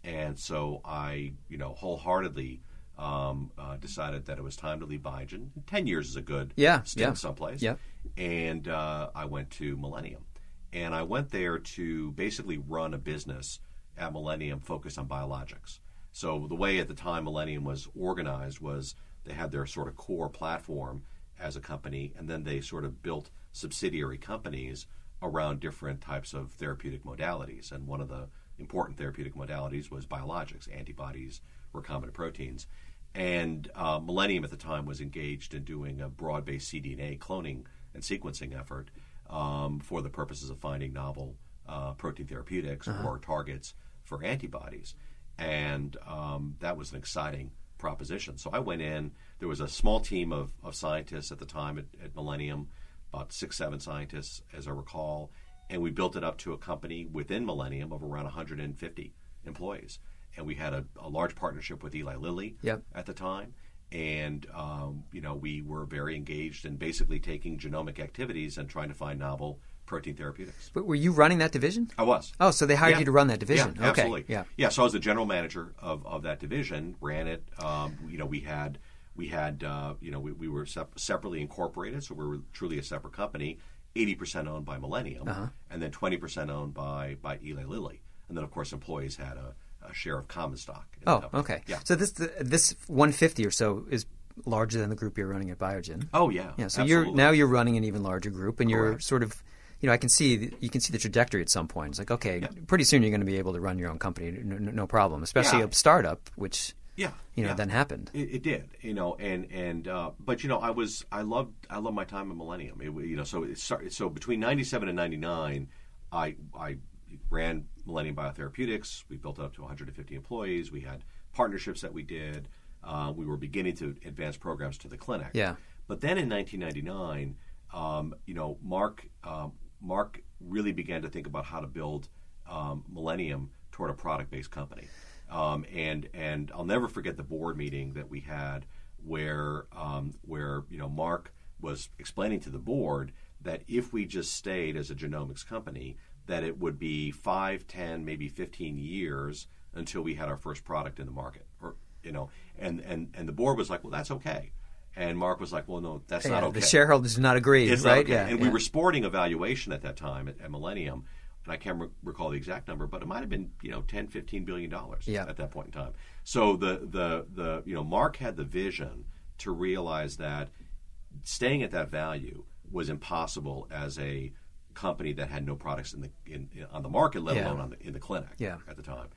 And so I, you know, wholeheartedly um, uh, decided that it was time to leave Biogen. Ten years is a good Yeah, stint yeah, someplace. yeah. And uh, I went to Millennium, and I went there to basically run a business at Millennium focused on biologics. So the way at the time Millennium was organized was they had their sort of core platform as a company, and then they sort of built subsidiary companies around different types of therapeutic modalities. And one of the important therapeutic modalities was biologics, antibodies, recombinant proteins. And uh, Millennium at the time was engaged in doing a broad based cDNA cloning and sequencing effort um, for the purposes of finding novel uh, protein therapeutics or targets for antibodies. And um, that was an exciting proposition. So I went in. There was a small team of, of scientists at the time at, at Millennium, about six, seven scientists, as I recall. And we built it up to a company within Millennium of around 150 employees. And we had a, a large partnership with Eli Lilly Yep. at the time. And, um, you know, we were very engaged in basically taking genomic activities and trying to find novel protein therapeutics. But were you running that division? I was. Oh, so they hired Yeah. you to run that division. Yeah, okay. absolutely. Yeah. yeah. So I was the general manager of, of that division, ran it. Um, you know, we had we had uh, you know we, we were sep- separately incorporated, so we were truly a separate company. Eighty percent owned by Millennium, Uh-huh. and then twenty percent owned by by Eli Lilly, and then of course employees had a, a share of common stock. in Oh, okay. Yeah. So this this 150 or so is larger than the group you're running at Biogen. Oh yeah, Yeah, so absolutely. you're now you're running an even larger group, and you're sort of, you know, I can see you can see the trajectory at some point. It's like, okay, pretty soon you're going to be able to run your own company, no, no problem. Especially Yeah. a startup, which Yeah, you know yeah. then happened. It, it did, you know, and and uh, but you know, I was I loved I loved my time at Millennium. It, you know, so it started, so between ninety seven and ninety nine, I I ran Millennium Biotherapeutics. We built it up to 150 employees. We had partnerships that we did. Uh, we were beginning to advance programs to the clinic. Yeah. But then in 1999, um, you know, Mark um, Mark really began to think about how to build um, Millennium toward a product based company. Um, and and I'll never forget the board meeting that we had where um, where you know Mark was explaining to the board that if we just stayed as a genomics company, that it would be five, ten, maybe fifteen years until we had our first product in the market, or you know, and and and the board was like, well, that's okay. And Mark was like, well, no, that's Yeah, not okay. The shareholders did not agree, It's not right? okay. Yeah, and we were sporting a valuation at that time at, at Millennium, and I can't re- recall the exact number, but it might have been you know 10, 15 billion dollars Yeah. at that point in time. So the the the you know Mark had the vision to realize that staying at that value was impossible as a company that had no products in the in, in- on the market, let Yeah. alone on the, in the clinic Yeah. at the time.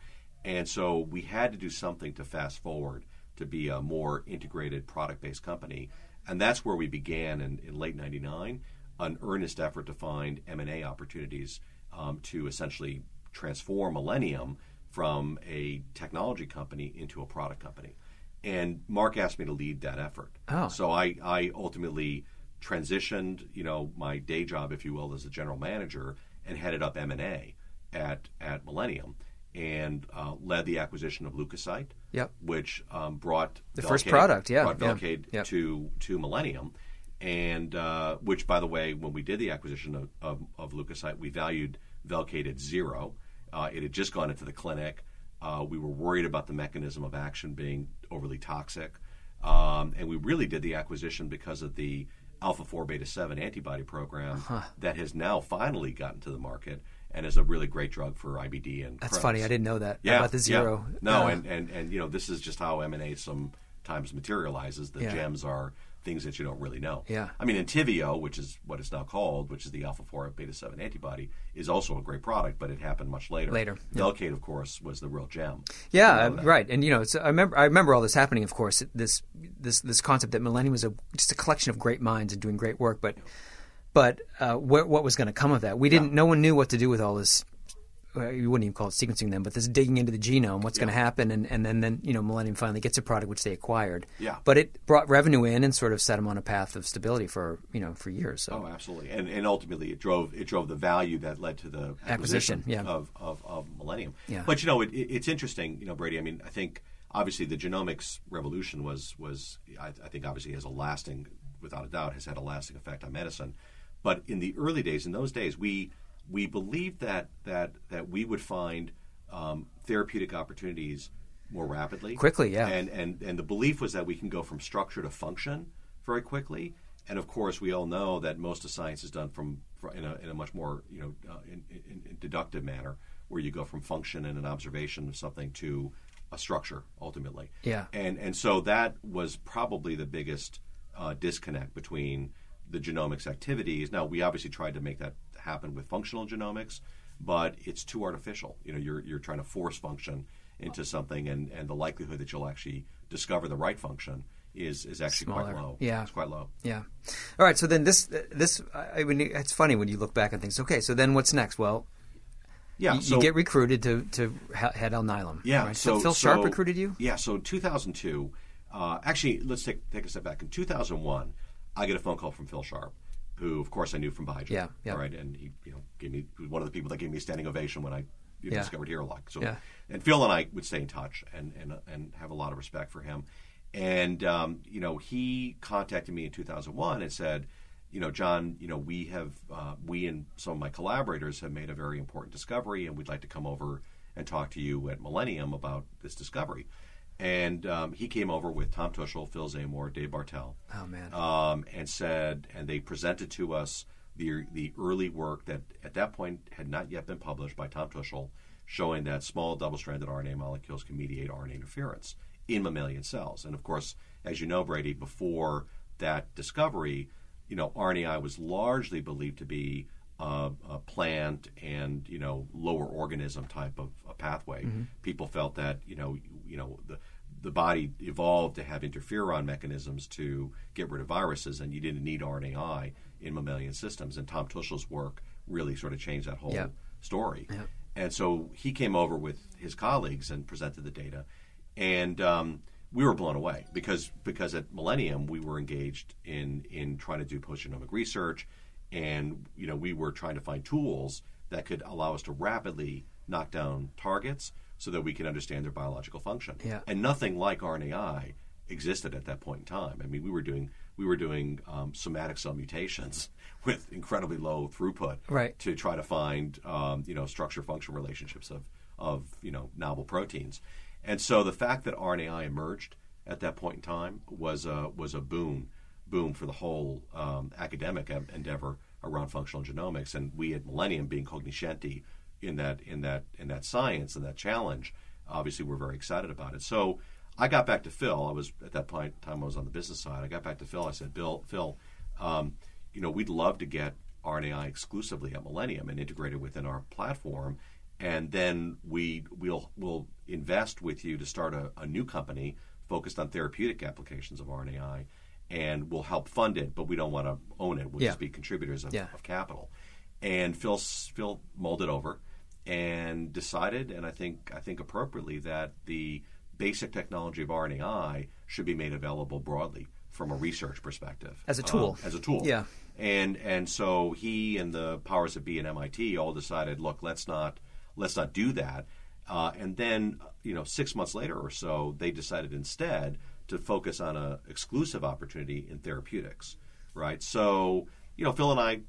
And so we had to do something to fast forward to be a more integrated product based company. And that's where we began in, in late 99, an earnest effort to find M&A opportunities um, to essentially transform Millennium from a technology company into a product company. And Mark asked me to lead that effort. Oh. So I, I ultimately transitioned, you know, my day job, if you will, as a general manager and headed up M&A at, at Millennium and uh, led the acquisition of LeukoSite, Yep. which um, brought The first product, yeah, brought yeah, Velcade yep. to to Millennium, and uh, which, by the way, when we did the acquisition of, of, of LeukoSite, we valued Velcade at zero. Uh, it had just gone into the clinic. Uh, we were worried about the mechanism of action being overly toxic, um, and we really did the acquisition because of the alpha four beta seven antibody program that has now finally gotten to the market and is a really great drug for IBD and That's Crohn's. funny. I didn't know that Yeah, about the yeah. zero. No, Uh, and, and and you know this is just how M and A sometimes materializes. The Yeah. gems are things that you don't really know. Yeah. I mean, Entyvio, which is what it's now called, which is the alpha four beta seven antibody, is also a great product, but it happened much later. Later, yeah. Velcade, of course, was the real gem. Yeah, You know right. And you know, it's, I remember I remember all this happening. Of course, this this this concept that Millennium was a, just a collection of great minds and doing great work. But but uh, what what was going to come of that? We didn't. No one knew what to do with all this. Uh, you wouldn't even call it sequencing then, but this digging into the genome, what's going to happen, and, and then then you know Millennium finally gets a product which they acquired. Yeah. But it brought revenue in and sort of set them on a path of stability for you know for years. So Oh, absolutely, and and ultimately it drove it drove the value that led to the Acquisition, acquisition, yeah. of, of of Millennium. Yeah. But you know, it, it, it's interesting, you know, Brady. I mean, I think obviously the genomics revolution was was I, I think obviously has a lasting, without a doubt, has had a lasting effect on medicine. But in the early days, in those days, we we believed that that that we would find um, therapeutic opportunities more rapidly, Quickly, yeah. and and and the belief was that we can go from structure to function very quickly. And of course, we all know that most of science is done from fr- in a, in a much more you know uh, in, in, in deductive manner, where you go from function and an observation of something to a structure ultimately. Yeah. And and so that was probably the biggest uh, disconnect between the genomics activities. Now we obviously tried to make that happen with functional genomics, but it's too artificial. You know, you're you're trying to force function into something, and, and the likelihood that you'll actually discover the right function is is actually Smaller. quite low. Yeah. it's quite low. Yeah. All right. So then this this I mean it's funny when you look back and things. Okay. So then what's next? Well, Yeah, you, so you get recruited to to he- head Alnylam. Yeah. right? So, Phil Sharp so- recruited you. Yeah. So in 2002, uh, actually, let's take take a step back. In 2001, I get a phone call from Phil Sharp, who, of course, I knew from Biogen. Yeah, yeah. Right. And he, you know, gave me he was one of the people that gave me a standing ovation when I you know, Yeah. discovered Hirulog. So, Yeah. and Phil and I would stay in touch and and and have a lot of respect for him. And um, you know, he contacted me in 2001 and said. You know, John. You know, we have uh, we and some of my collaborators have made a very important discovery, and we'd like to come over and talk to you at Millennium about this discovery. And um, he came over with Tom Tuschl, Phil Zamore, Dave Bartel, Oh man. um, and said, and they presented to us the the early work that at that point had not yet been published by Tom Tuschl, showing that small double-stranded RNA molecules can mediate RNA interference in mammalian cells. And of course, as you know, Brady, before that discovery, you know, RNAi was largely believed to be uh, a plant and you know lower organism type of a pathway. Mm-hmm. People felt that you know you know the the body evolved to have interferon mechanisms to get rid of viruses, and you didn't need RNAi in mammalian systems. And Tom Tuschl's work really sort of changed that whole Yep. story. Yep. And so he came over with his colleagues and presented the data, and um, we were blown away because because at Millennium we were engaged in in trying to do post-genomic research, and you know we were trying to find tools that could allow us to rapidly knock down targets so that we can understand their biological function. Yeah. And nothing like RNAi existed at that point in time. I mean, we were doing we were doing um, somatic cell mutations with incredibly low throughput Right. to try to find um, you know structure function relationships of of you know novel proteins, and so the fact that RNAi emerged at that point in time was a was a boon boom for the whole um, academic endeavor around functional genomics, and we at Millennium being cognoscenti in that in that in that science and that challenge, obviously we're very excited about it. So. I got back to Phil. I was at that point time I was on the business side. I got back to Phil. I said, "Bill, Phil, um, you know, we'd love to get RNAi exclusively at Millennium and integrate it within our platform, and then we we'll we'll invest with you to start a, a new company focused on therapeutic applications of RNAi, and we'll help fund it, but we don't want to own it. We'll Yeah. just be contributors of, Yeah. of capital." And Phil Phil mulled it over and decided, and I think I think appropriately, that the basic technology of RNAi should be made available broadly from a research perspective As a tool. Um, as a tool. Yeah. And and so he and the powers that be at MIT all decided, look, let's not let's not do that. Uh, and then you know six months later or so, they decided instead to focus on a exclusive opportunity in therapeutics. Right. So you know Phil and I,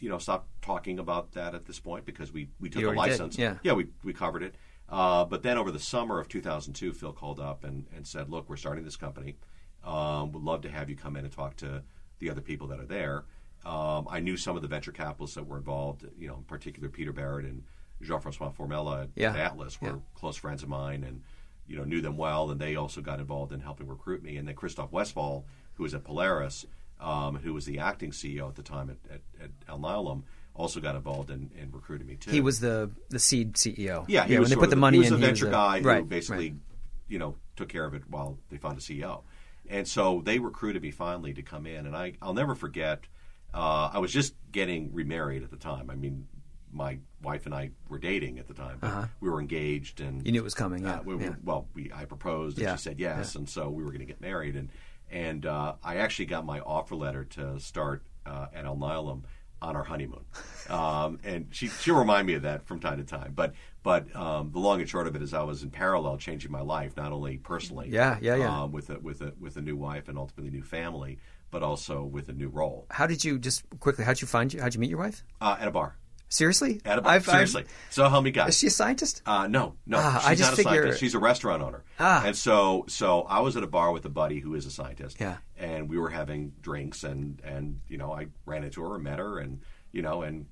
you know, stop talking about that at this point because we we took a did, license. yeah. Yeah, we we covered it. Uh, but then over the summer of 2002, Phil called up and, and said, "Look, we're starting this company. Um, would love to have you come in and talk to the other people that are there." Um, I knew some of the venture capitalists that were involved. You know, in particular, Peter Barrett and Jean-François Formela at, Yeah. at Atlas were Yeah. close friends of mine, and you know knew them well. And they also got involved in helping recruit me. And then Christoph Westphal, who was at Polaris, um, who was the acting CEO at the time at, at, at Alnylam, also got involved in, in recruiting me too. He was the the seed CEO. Yeah, he when was they put of the money he was in. a venture he was guy who right, basically, right. you know, took care of it while they found a CEO. And so they recruited me finally to come in, and I I'll never forget. Uh, I was just getting remarried at the time. I mean, my wife and I were dating at the time, but we were engaged, and Uh-huh. You knew it was coming, yeah, uh, we, we- yeah. Well, we I proposed, and Yeah, she said yes, and so we were going to get married, and and uh, I actually got my offer letter to start uh, at Alnylam on our honeymoon, um, and she she'll remind me of that from time to time. But but um, the long and short of it is, I was in parallel changing my life, not only personally, Yeah, yeah, yeah. um, with a with a with a new wife and ultimately new family, but also with a new role How did you just quickly? How'd you find you? How'd you meet your wife? uh, at a bar. Seriously? I've- I've- Seriously. so help me God. is she a scientist? Uh, no, no. Ah, she's I just not a figure- scientist. She's a restaurant owner. Ah. And so, so I was at a bar with a buddy who is a scientist. Yeah. And we were having drinks, and and you know, I ran into her and met her, and you know, and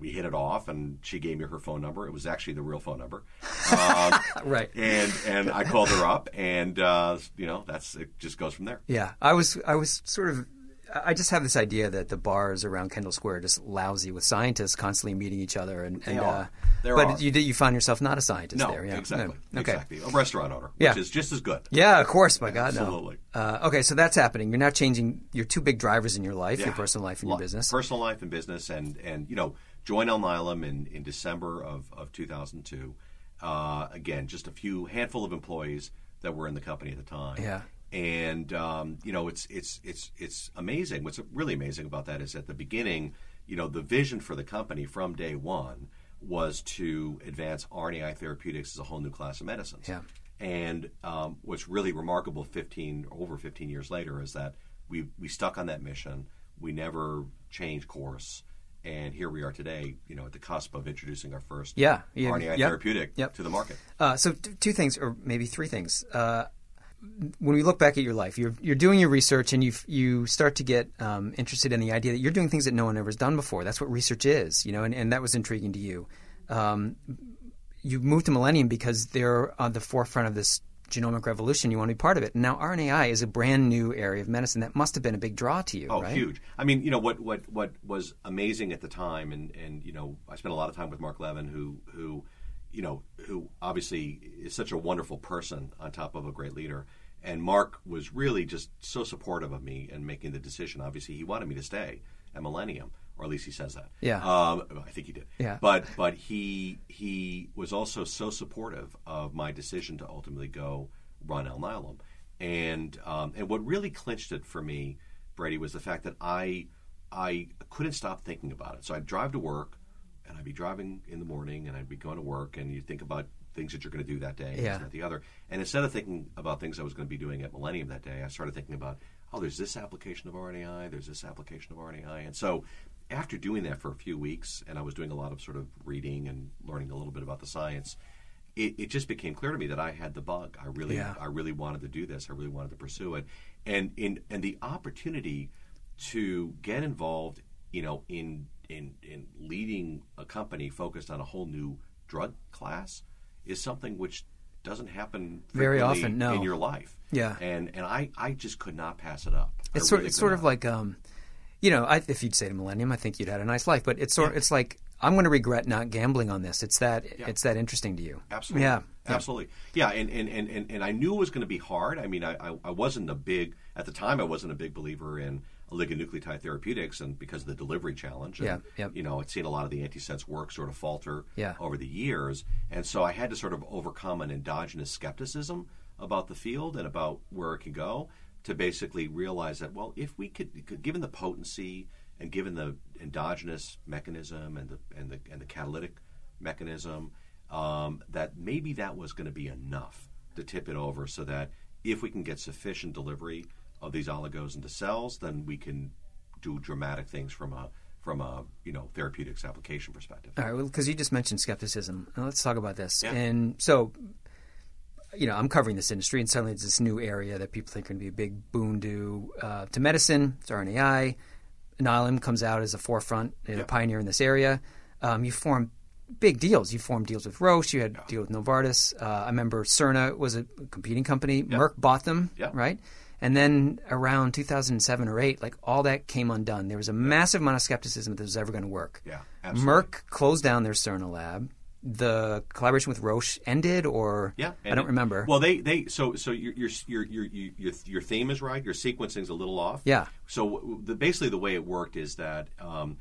we hit it off, and she gave me her phone number. It was actually the real phone number. Um, Right. And and I called her up, and uh, you know, that's it. Just goes from there. Yeah, I was. I was sort of. I just have this idea that the bars around Kendall Square are just lousy with scientists constantly meeting each other, and, and They are. Uh, but are. you did- you find yourself not a scientist No, there, yeah? exactly, Yeah. Okay. exactly. A restaurant owner, Yeah. which is just as good. Yeah, of course. My God, no. Absolutely. Uh, okay, so that's happening. You're now changing your two big drivers in your life: your personal life and your business. Personal life and business, and and you know, joined Alnylam in in December of of 2002. Uh, again, just a few handful of employees that were in the company at the time. Yeah. And um, you know, it's it's it's it's amazing. What's really amazing about that is at the beginning, you know, the vision for the company from day one was to advance RNAi therapeutics as a whole new class of medicines. Yeah. And um, what's really remarkable, fifteen over fifteen years later, is that we we stuck on that mission. We never changed course, and here we are today. You know, at the cusp of introducing our first Yeah, yeah, RNAi yep, therapeutic yep. to the market. Uh, so t- two things, or maybe three things. Uh, when we look back at your life, you're you're doing your research, and you you start to get um, interested in the idea that you're doing things that no one ever has done before. That's what research is, you know, and, and that was intriguing to you. Um, you moved to Millennium because they're on the forefront of this genomic revolution. You want to be part of it. Now RNAi is a brand new area of medicine that must have been a big draw to you. Oh, right? huge! I mean, you know what what what was amazing at the time, and and you know, I spent a lot of time with Mark Levin, who who you know who obviously is such a wonderful person on top of a great leader. And Mark was really just so supportive of me and making the decision. Obviously, he wanted me to stay at Millennium, or at least he says that. Yeah. Um, I think he did. Yeah. But but he he was also so supportive of my decision to ultimately go run Alnylam, and um, and what really clinched it for me, Brady, was the fact that I I couldn't stop thinking about it. So I'd drive to work, and I'd be driving in the morning, and I'd be going to work, and you think about things that you're going to do that day, Yeah. that, the other. And instead of thinking about things I was going to be doing at Millennium that day, I started thinking about, oh, there's this application of RNAi, there's this application of RNAi. And so after doing that for a few weeks, and I was doing a lot of sort of reading and learning a little bit about the science, it, it just became clear to me that I had the bug. I really, Yeah. I really wanted to do this. I really wanted to pursue it, and in and the opportunity to get involved, you know, in in in leading a company focused on a whole new drug class is something which doesn't happen Very often, no. in your life. Yeah. and and I I just could not pass it up. I It's sort, really it's sort of like, um, you know, I, if you'd say to Millennium, I think you'd had a nice life. But it's sort, it's like I'm going to regret not gambling on this. It's that, it's that interesting to you. Absolutely. Yeah. Absolutely. Yeah, and, and, and, and, and I knew it was going to be hard. I mean, I, I, I wasn't a big, at the time, I wasn't a big believer in oligonucleotide therapeutics and because of the delivery challenge. And, Yeah, yep. You know, I'd seen a lot of the antisense work sort of falter Yeah. over the years. And so I had to sort of overcome an endogenous skepticism about the field and about where it can go to basically realize that, well, if we could, given the potency and given the endogenous mechanism and the, and the, and the catalytic mechanism, um, that maybe that was going to be enough to tip it over so that if we can get sufficient delivery of these oligos into cells, then we can do dramatic things from a from a you know therapeutics application perspective. All right, well, because you just mentioned skepticism. Now let's talk about this. Yeah. And so, you know, I'm covering this industry, and suddenly it's this new area that people think are going to be a big boon to uh, to medicine. It's RNAi. Alnylam comes out as a forefront, a pioneer in this area. Um, you form big deals. You formed deals with Roche. You had a deal with Novartis. Uh, I remember Sirna was a competing company. Merck bought them, Yeah. right? And then around 2007 or 8, like all that came undone. There was a massive amount of skepticism that this was ever going to work. Yeah, absolutely. Merck closed down their Sirna lab. The collaboration with Roche ended, or Yeah, I don't remember. Well, they they so so your your your your your, your theme is right. Your sequencing's a little off. Yeah. So the, basically, the way it worked is that um,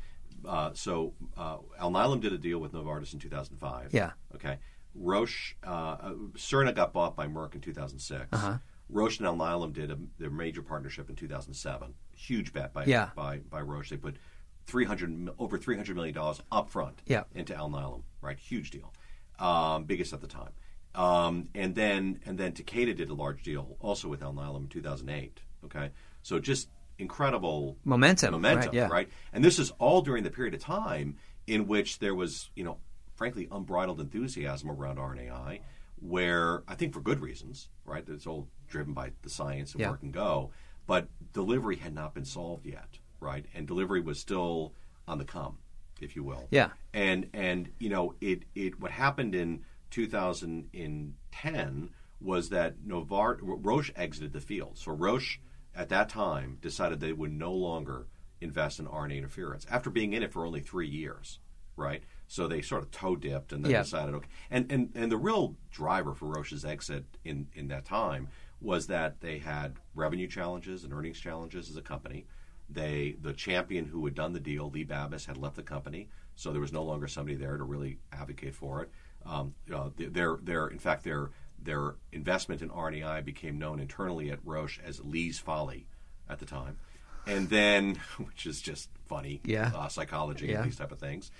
uh, so uh, Alnylam did a deal with Novartis in 2005. Yeah. Okay. Roche, uh, uh, Sirna got bought by Merck in 2006. Uh-huh. Roche and Alnylam did a, their major partnership in 2007. Huge bet by Yeah. by by Roche. They put 300 over 300 million dollars upfront Yeah. into Alnylam. Right, huge deal, um, biggest at the time. Um, and then and then Takeda did a large deal also with Alnylam in 2008. Okay, so just incredible Momentum, momentum, right, yeah. And this is all during the period of time in which there was, you know, frankly, unbridled enthusiasm around RNAi, where I think for good reasons, right? It's all driven by the science and Yeah. where it can go, but delivery had not been solved yet, right? And delivery was still on the come, if you will. Yeah. And and you know, it it what happened in 2010 was that Novart Roche exited the field. So Roche at that time decided they would no longer invest in RNA interference after being in it for only three years, right? So they sort of toe dipped and then Yeah. decided, okay. And, and and the real driver for Roche's exit in in that time was that they had revenue challenges and earnings challenges as a company. They the champion who had done the deal, Lee Babiss, had left the company, so there was no longer somebody there to really advocate for it. Um, uh, their their in fact their their investment in RNAi became known internally at Roche as Lee's Folly at the time, and then which is just funny, Yeah. uh, psychology Yeah. and these type of things.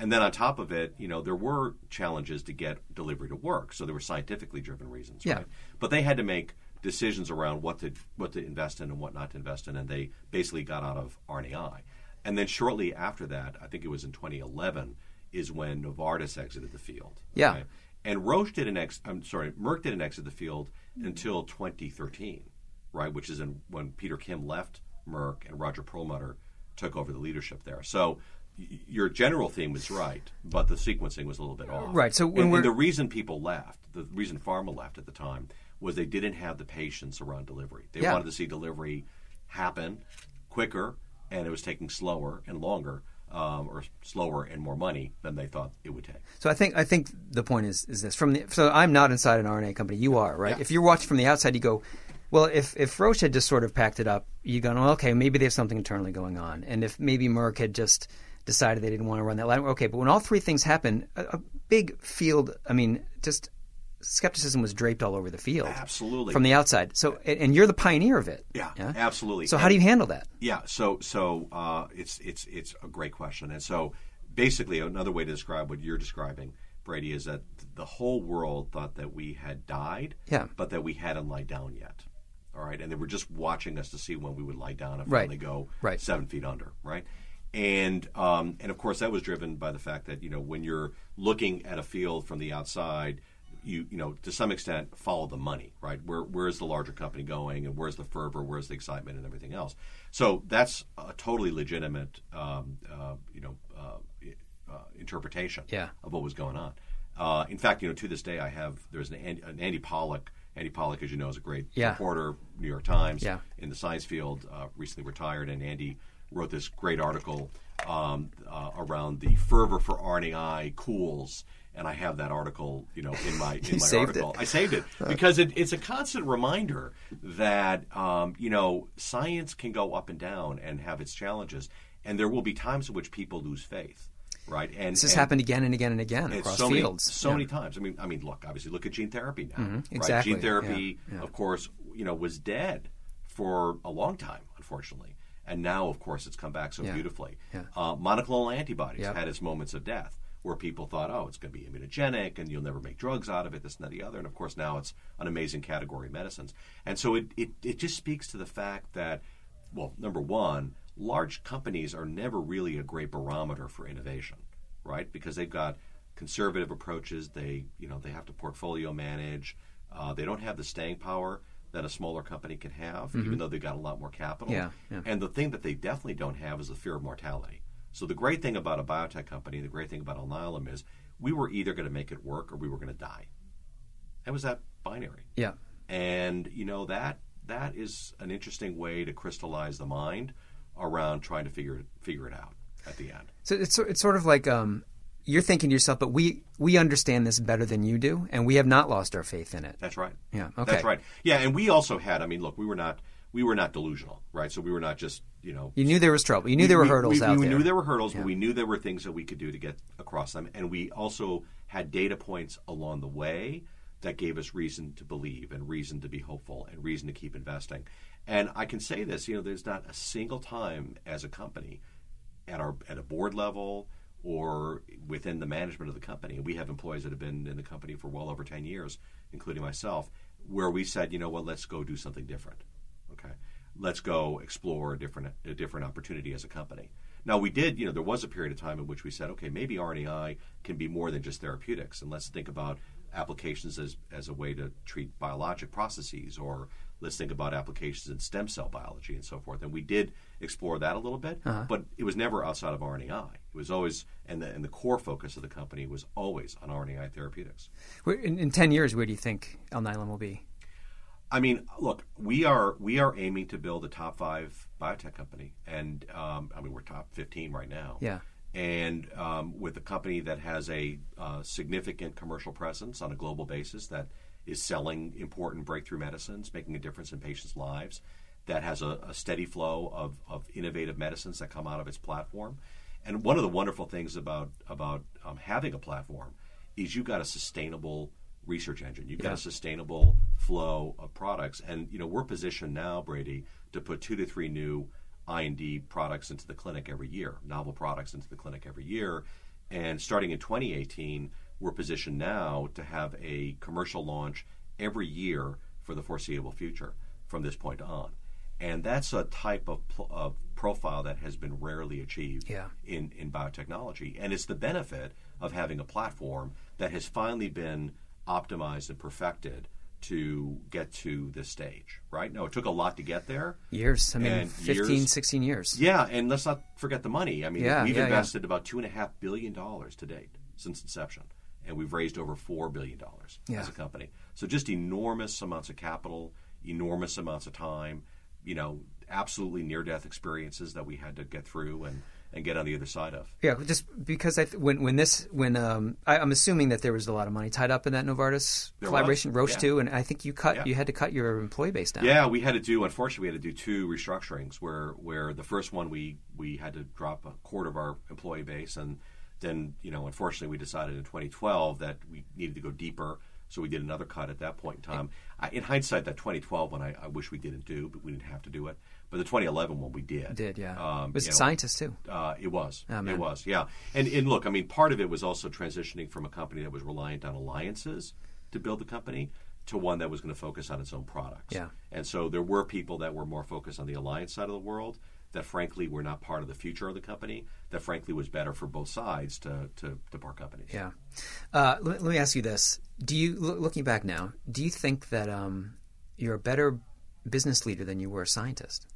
And then on top of it, you know, there were challenges to get delivery to work. So there were scientifically driven reasons, Yeah. right? But they had to make decisions around what to what to invest in and what not to invest in, and they basically got out of RNAi. And then shortly after that, I think it was in 2011, is when Novartis exited the field. Yeah. And Roche did an ex. I'm sorry, Merck did an exit the field until 2013, right? Which is in, when Peter Kim left Merck and Roger Perlmutter took over the leadership there. So your general theme was right, but the sequencing was a little bit off. Right, so when and, and the reason people left, the reason pharma left at the time, was they didn't have the patience around delivery. They Yeah. wanted to see delivery happen quicker, and it was taking slower and longer, um, or slower and more money than they thought it would take. So I think I think the point is is this from the so I'm not inside an RNA company. You are right. Yeah. If you're watching from the outside, you go, well, if if Roche had just sort of packed it up, you go, well, okay, maybe they have something internally going on, and if maybe Merck had just decided they didn't want to run that line, okay. But when all three things happen, a, a big field. I mean, just skepticism was draped all over the field. Absolutely. from the outside. So and and you're the pioneer of it. Yeah, absolutely. So how do you handle that? Yeah, so so uh, it's it's it's a great question, and so basically another way to describe what you're describing, Brady, is that the whole world thought that we had died, Yeah. but that we hadn't lied down yet. All right, and they were just watching us to see when we would lie down and Right. finally go Right. seven feet under, right? And um, and of course that was driven by the fact that you know when you're looking at a field from the outside, you you know to some extent follow the money, right? Where where's the larger company going, and where's the fervor, where's the excitement, and everything else. So that's a totally legitimate, um, uh, you know, uh, uh, interpretation Yeah. of what was going on. Uh, in fact, you know, to this day, I have there's an, Andy- an Andy Pollack. Andy Pollack, as you know, is a great Yeah. reporter, New York Times, Yeah. in the science field, uh, recently retired, and Andy wrote this great article um, uh, around the fervor for RNAi cools. And I have that article, you know, in my in my article. it. I saved it because it, it's a constant reminder that um, you know science can go up and down and have its challenges, and there will be times in which people lose faith, right? And This has and- happened again and again and again across so fields. Many, so Yeah. many times. I mean, I mean, look. Obviously, look at gene therapy now. Right? exactly. Gene therapy, Yeah, yeah. of course, you know, was dead for a long time, unfortunately, and now, of course, it's come back so Yeah. beautifully. Yeah. Uh, monoclonal antibodies Yep. had its moments of death, where people thought, oh, it's going to be immunogenic, and you'll never make drugs out of it, this and that, the other. And of course, now it's an amazing category of medicines. And so it, it, it just speaks to the fact that, well, number one, large companies are never really a great barometer for innovation, right? Because they've got conservative approaches. They, you know, they have to portfolio manage. Uh, they don't have the staying power that a smaller company can have, even though they've got a lot more capital. Yeah, yeah. And the thing that they definitely don't have is the fear of mortality. So the great thing about a biotech company, the great thing about Alnylam is we were either going to make it work or we were going to die. That was that binary. Yeah. And you know that that is an interesting way to crystallize the mind around trying to figure it, figure it out at the end. So it's it's sort of like um, you're thinking to yourself, but we we understand this better than you do, and we have not lost our faith in it. That's right. Yeah, okay. That's right. Yeah, and we also had. I mean, look, we were not we were not delusional, right? So we were not just you know. You knew there was trouble. You knew we- there were we- hurdles we, out there. we knew there were hurdles, Yeah. but we knew there were things that we could do to get across them, and we also had data points along the way that gave us reason to believe and reason to be hopeful and reason to keep investing. And I can say this, you know, there's not a single time as a company at our at a board level or within the management of the company. We have employees that have been in the company for well over 10 years, including myself, where we said, you know what, let's go do something different. Okay. Let's go explore a different a different opportunity as a company. Now we did, you know, there was a period of time in which we said, okay, maybe RNAi can be more than just therapeutics, and let's think about applications as, as a way to treat biologic processes, or let's think about applications in stem cell biology and so forth. And we did explore that a little bit, but it was never outside of RNAi. It was always, and the, and the core focus of the company was always on RNAi therapeutics. In, in ten years, where do you think Alnylam will be? I mean, look, we are we are aiming to build a top five biotech company, and um, I mean we're top fifteen right now. Yeah. And um, with a company that has a uh, significant commercial presence on a global basis, that is selling important breakthrough medicines, making a difference in patients' lives, that has a, a steady flow of, of innovative medicines that come out of its platform. And one of the wonderful things about about um, having a platform is you've got a sustainable research engine. You've got a sustainable flow of products, and you know we're positioned now, Brady, to put two to three new I&D products into the clinic every year, novel products into the clinic every year. And starting in 2018, we're positioned now to have a commercial launch every year for the foreseeable future from this point on. And that's a type of, pl- of profile that has been rarely achieved Yeah. in, in biotechnology. And it's the benefit of having a platform that has finally been optimized and perfected to get to this stage, right? Now, it took a lot to get there. Years. I mean, And 15, years- 16 years. Yeah, and let's not forget the money. I mean, Yeah, we've yeah, invested about two and a half billion dollars to date since inception, and we've raised over four billion dollars Yeah. as a company. So just enormous amounts of capital, enormous amounts of time. You know, absolutely near-death experiences that we had to get through and and get on the other side of. Yeah, just because I th- when when this when um I, I'm assuming that there was a lot of money tied up in that Novartis There collaboration, was, Roche yeah. too, and I think you cut Yeah. you had to cut your employee base down. Yeah, we had to do. Unfortunately, we had to do two restructurings. Where where the first one we we had to drop a quarter of our employee base, and then you know, unfortunately, we decided in 2012 that we needed to go deeper. So we did another cut at that point in time. I, in hindsight, that 2012 one I, I wish we didn't do, but we didn't have to do it. But the 2011 one we did. Did yeah? Um, was it know, scientists too? Uh, it was. Oh, it was. Yeah. And and look, I mean, part of it was also transitioning from a company that was reliant on alliances to build the company to one that was going to focus on its own products. Yeah. And so there were people that were more focused on the alliance side of the world that frankly were not part of the future of the company. That frankly was better for both sides to to, to part companies. Yeah. Uh, let, let me ask you this: Do you, loo- looking back now, do you think that um, you're a better business leader than you were a scientist?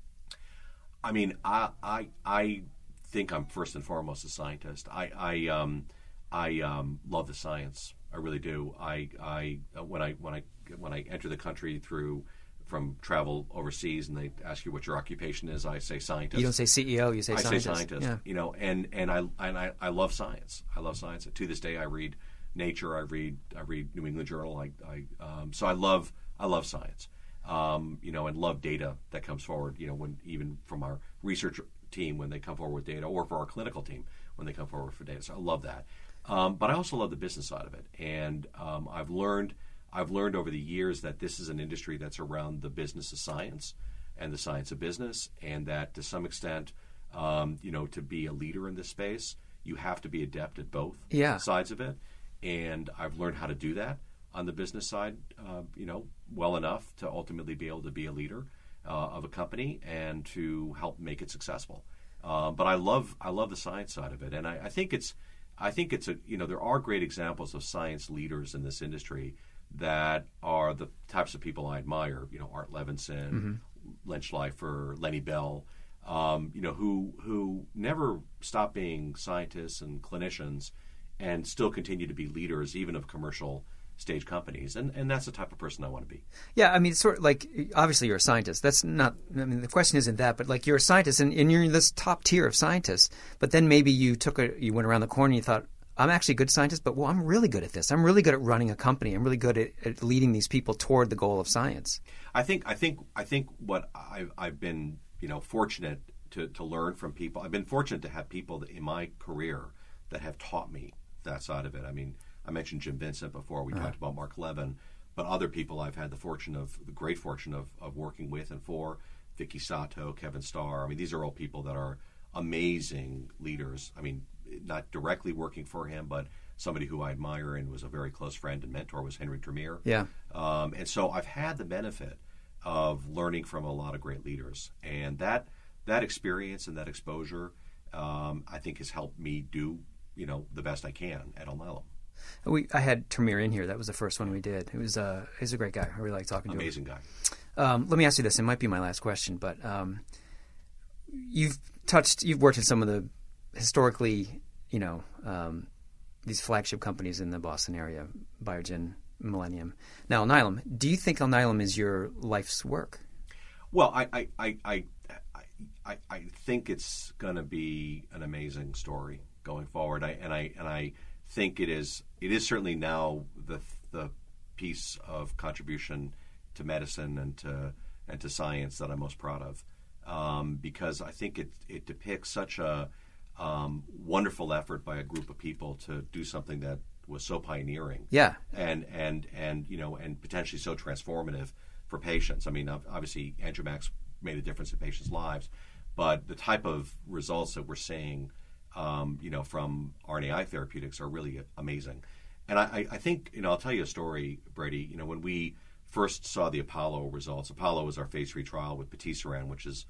I mean, I I I think I'm first and foremost a scientist. I I um I um, love the science. I really do. I I when I when I when I enter the country through from travel overseas and they ask you what your occupation is, I say scientist. You don't say CEO, you say scientist. I scientist. say scientist. Yeah. You know, and and I and I, I love science. I love science. To this day, I read Nature. I read I read New England Journal. I, I um, so I love I love science. Um, you know, and love data that comes forward. You know, when even from our research team when they come forward with data, or for our clinical team when they come forward for data. So I love that. Um, but I also love the business side of it, and um, I've learned I've learned over the years that this is an industry that's around the business of science and the science of business, and that to some extent, um, you know, to be a leader in this space, you have to be adept at both Yeah. sides of it. And I've learned how to do that on the business side, uh, you know, well enough to ultimately be able to be a leader uh, of a company and to help make it successful. Uh, but I love I love the science side of it, and I, I think it's I think it's a you know there are great examples of science leaders in this industry that are the types of people I admire. You know, Art Levinson, Len Schleifer, Lenny Bell. Um, you know, who who never stop being scientists and clinicians, and still continue to be leaders, even of commercial stage companies. And and that's the type of person I want to be. Yeah, I mean, sort of like obviously you're a scientist. That's not. I mean, the question isn't that, but like you're a scientist and, and you're in this top tier of scientists. But then maybe you took a, you went around the corner and you thought, I'm actually a good scientist, but well, I'm really good at this. I'm really good at running a company. I'm really good at, at leading these people toward the goal of science. I think I think I think what I've, I've been you know fortunate to, to learn from people. I've been fortunate to have people that in my career that have taught me that side of it. I mean, I mentioned Jim Vincent before. We uh-huh. talked about Mark Levin, but other people I've had the fortune of the great fortune of, of working with and for Vicky Sato, Kevin Starr. I mean, these are all people that are amazing leaders. I mean, not directly working for him, but somebody who I admire and was a very close friend and mentor was Henry Termeer. Yeah. Um, and so I've had the benefit of learning from a lot of great leaders, and that that experience and that exposure, um, I think, has helped me do you know the best I can at Alnylam. We I had Termeer in here. That was the first one we did. It was uh, he's a great guy. I really like talking to him. Amazing guy. Um, let me ask you this. It might be my last question, but um, you've touched, you've worked at some of the historically, you know, um, these flagship companies in the Boston area, Biogen, Millennium. Now, Alnylam. Do you think Alnylam is your life's work? Well, I I I I, I, I think it's going to be an amazing story going forward. I, and I and I think it is it is certainly now the the piece of contribution to medicine and to and to science that I'm most proud of, um, because I think it it depicts such a um, wonderful effort by a group of people to do something that was so pioneering Yeah. and and and you know and potentially so transformative for patients. I mean, ob- obviously, Angiomax made a difference in patients' lives, but the type of results that we're seeing, um, you know, from RNAi therapeutics are really amazing. And I, I- I think you know I'll tell you a story, Brady. You know, when we first saw the Apollo results, Apollo was our phase three trial with patisiran, which is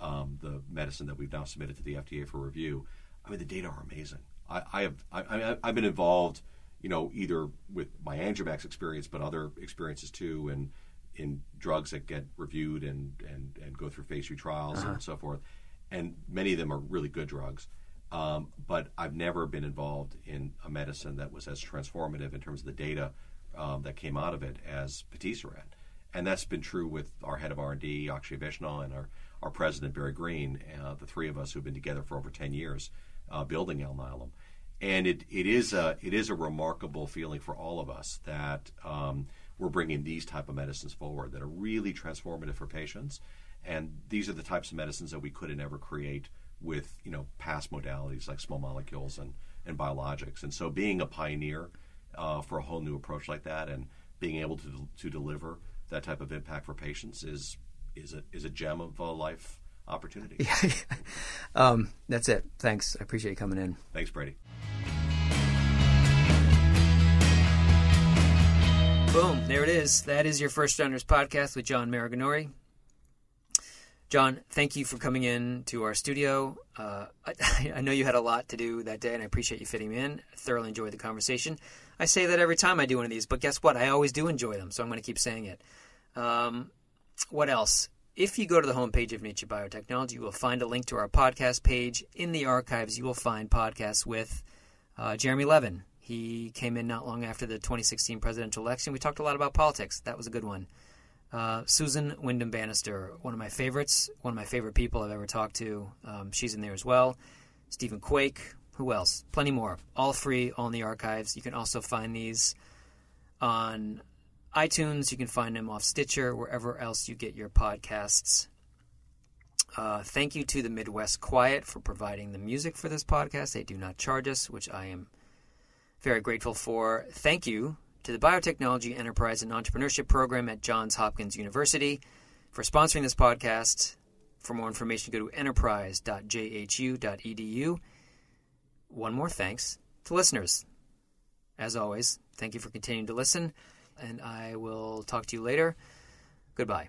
um, the medicine that we've now submitted to the FDA for review. I mean, the data are amazing. I, I have I, I, I've been involved, you know, either with my Angiomax experience, but other experiences too, and in drugs that get reviewed and and, and go through phase three trials and so forth. And many of them are really good drugs. Um, but I've never been involved in a medicine that was as transformative in terms of the data um, that came out of it as patisiran. And that's been true with our head of R&D, Akshay Vaishnaw, and our, our president, Barry Greene, uh, the three of us who've been together for over 10 years uh, building Alnylam. And it, it, is a, it is a remarkable feeling for all of us that um, we're bringing these type of medicines forward that are really transformative for patients. And these are the types of medicines that we couldn't ever create with you know past modalities like small molecules and, and biologics. And so being a pioneer uh, for a whole new approach like that and being able to, to deliver that type of impact for patients is is a, is a gem of a life opportunity. Yeah. um, that's it. Thanks. I appreciate you coming in. Thanks, Brady. Boom. There it is. That is your First Rounders podcast with John Maraganore. John, thank you for coming in to our studio. Uh, I, I, know you had a lot to do that day, and I appreciate you fitting me in. I thoroughly enjoyed the conversation. I say that every time I do one of these, but guess what? I always do enjoy them, so I'm going to keep saying it. Um, what else? If you go to the homepage of Nature Biotechnology, you will find a link to our podcast page. In the archives, you will find podcasts with uh, Jeremy Levin, he came in not long after the 2016 presidential election. We talked a lot about politics. That was a good one. Uh, Susan Windham Bannister, one of my favorites, one of my favorite people I've ever talked to. Um, she's in there as well. Stephen Quake. Who else? Plenty more. All free, all in the archives. You can also find these on iTunes. You can find them off Stitcher, wherever else you get your podcasts. Uh, thank you to the Midwest Quiet for providing the music for this podcast. They do not charge us, which I am very grateful for. Thank you to the Biotechnology Enterprise and Entrepreneurship Program at Johns Hopkins University for sponsoring this podcast. For more information, go to enterprise.jhu.edu. One more thanks to listeners. As always, thank you for continuing to listen, and I will talk to you later. Goodbye.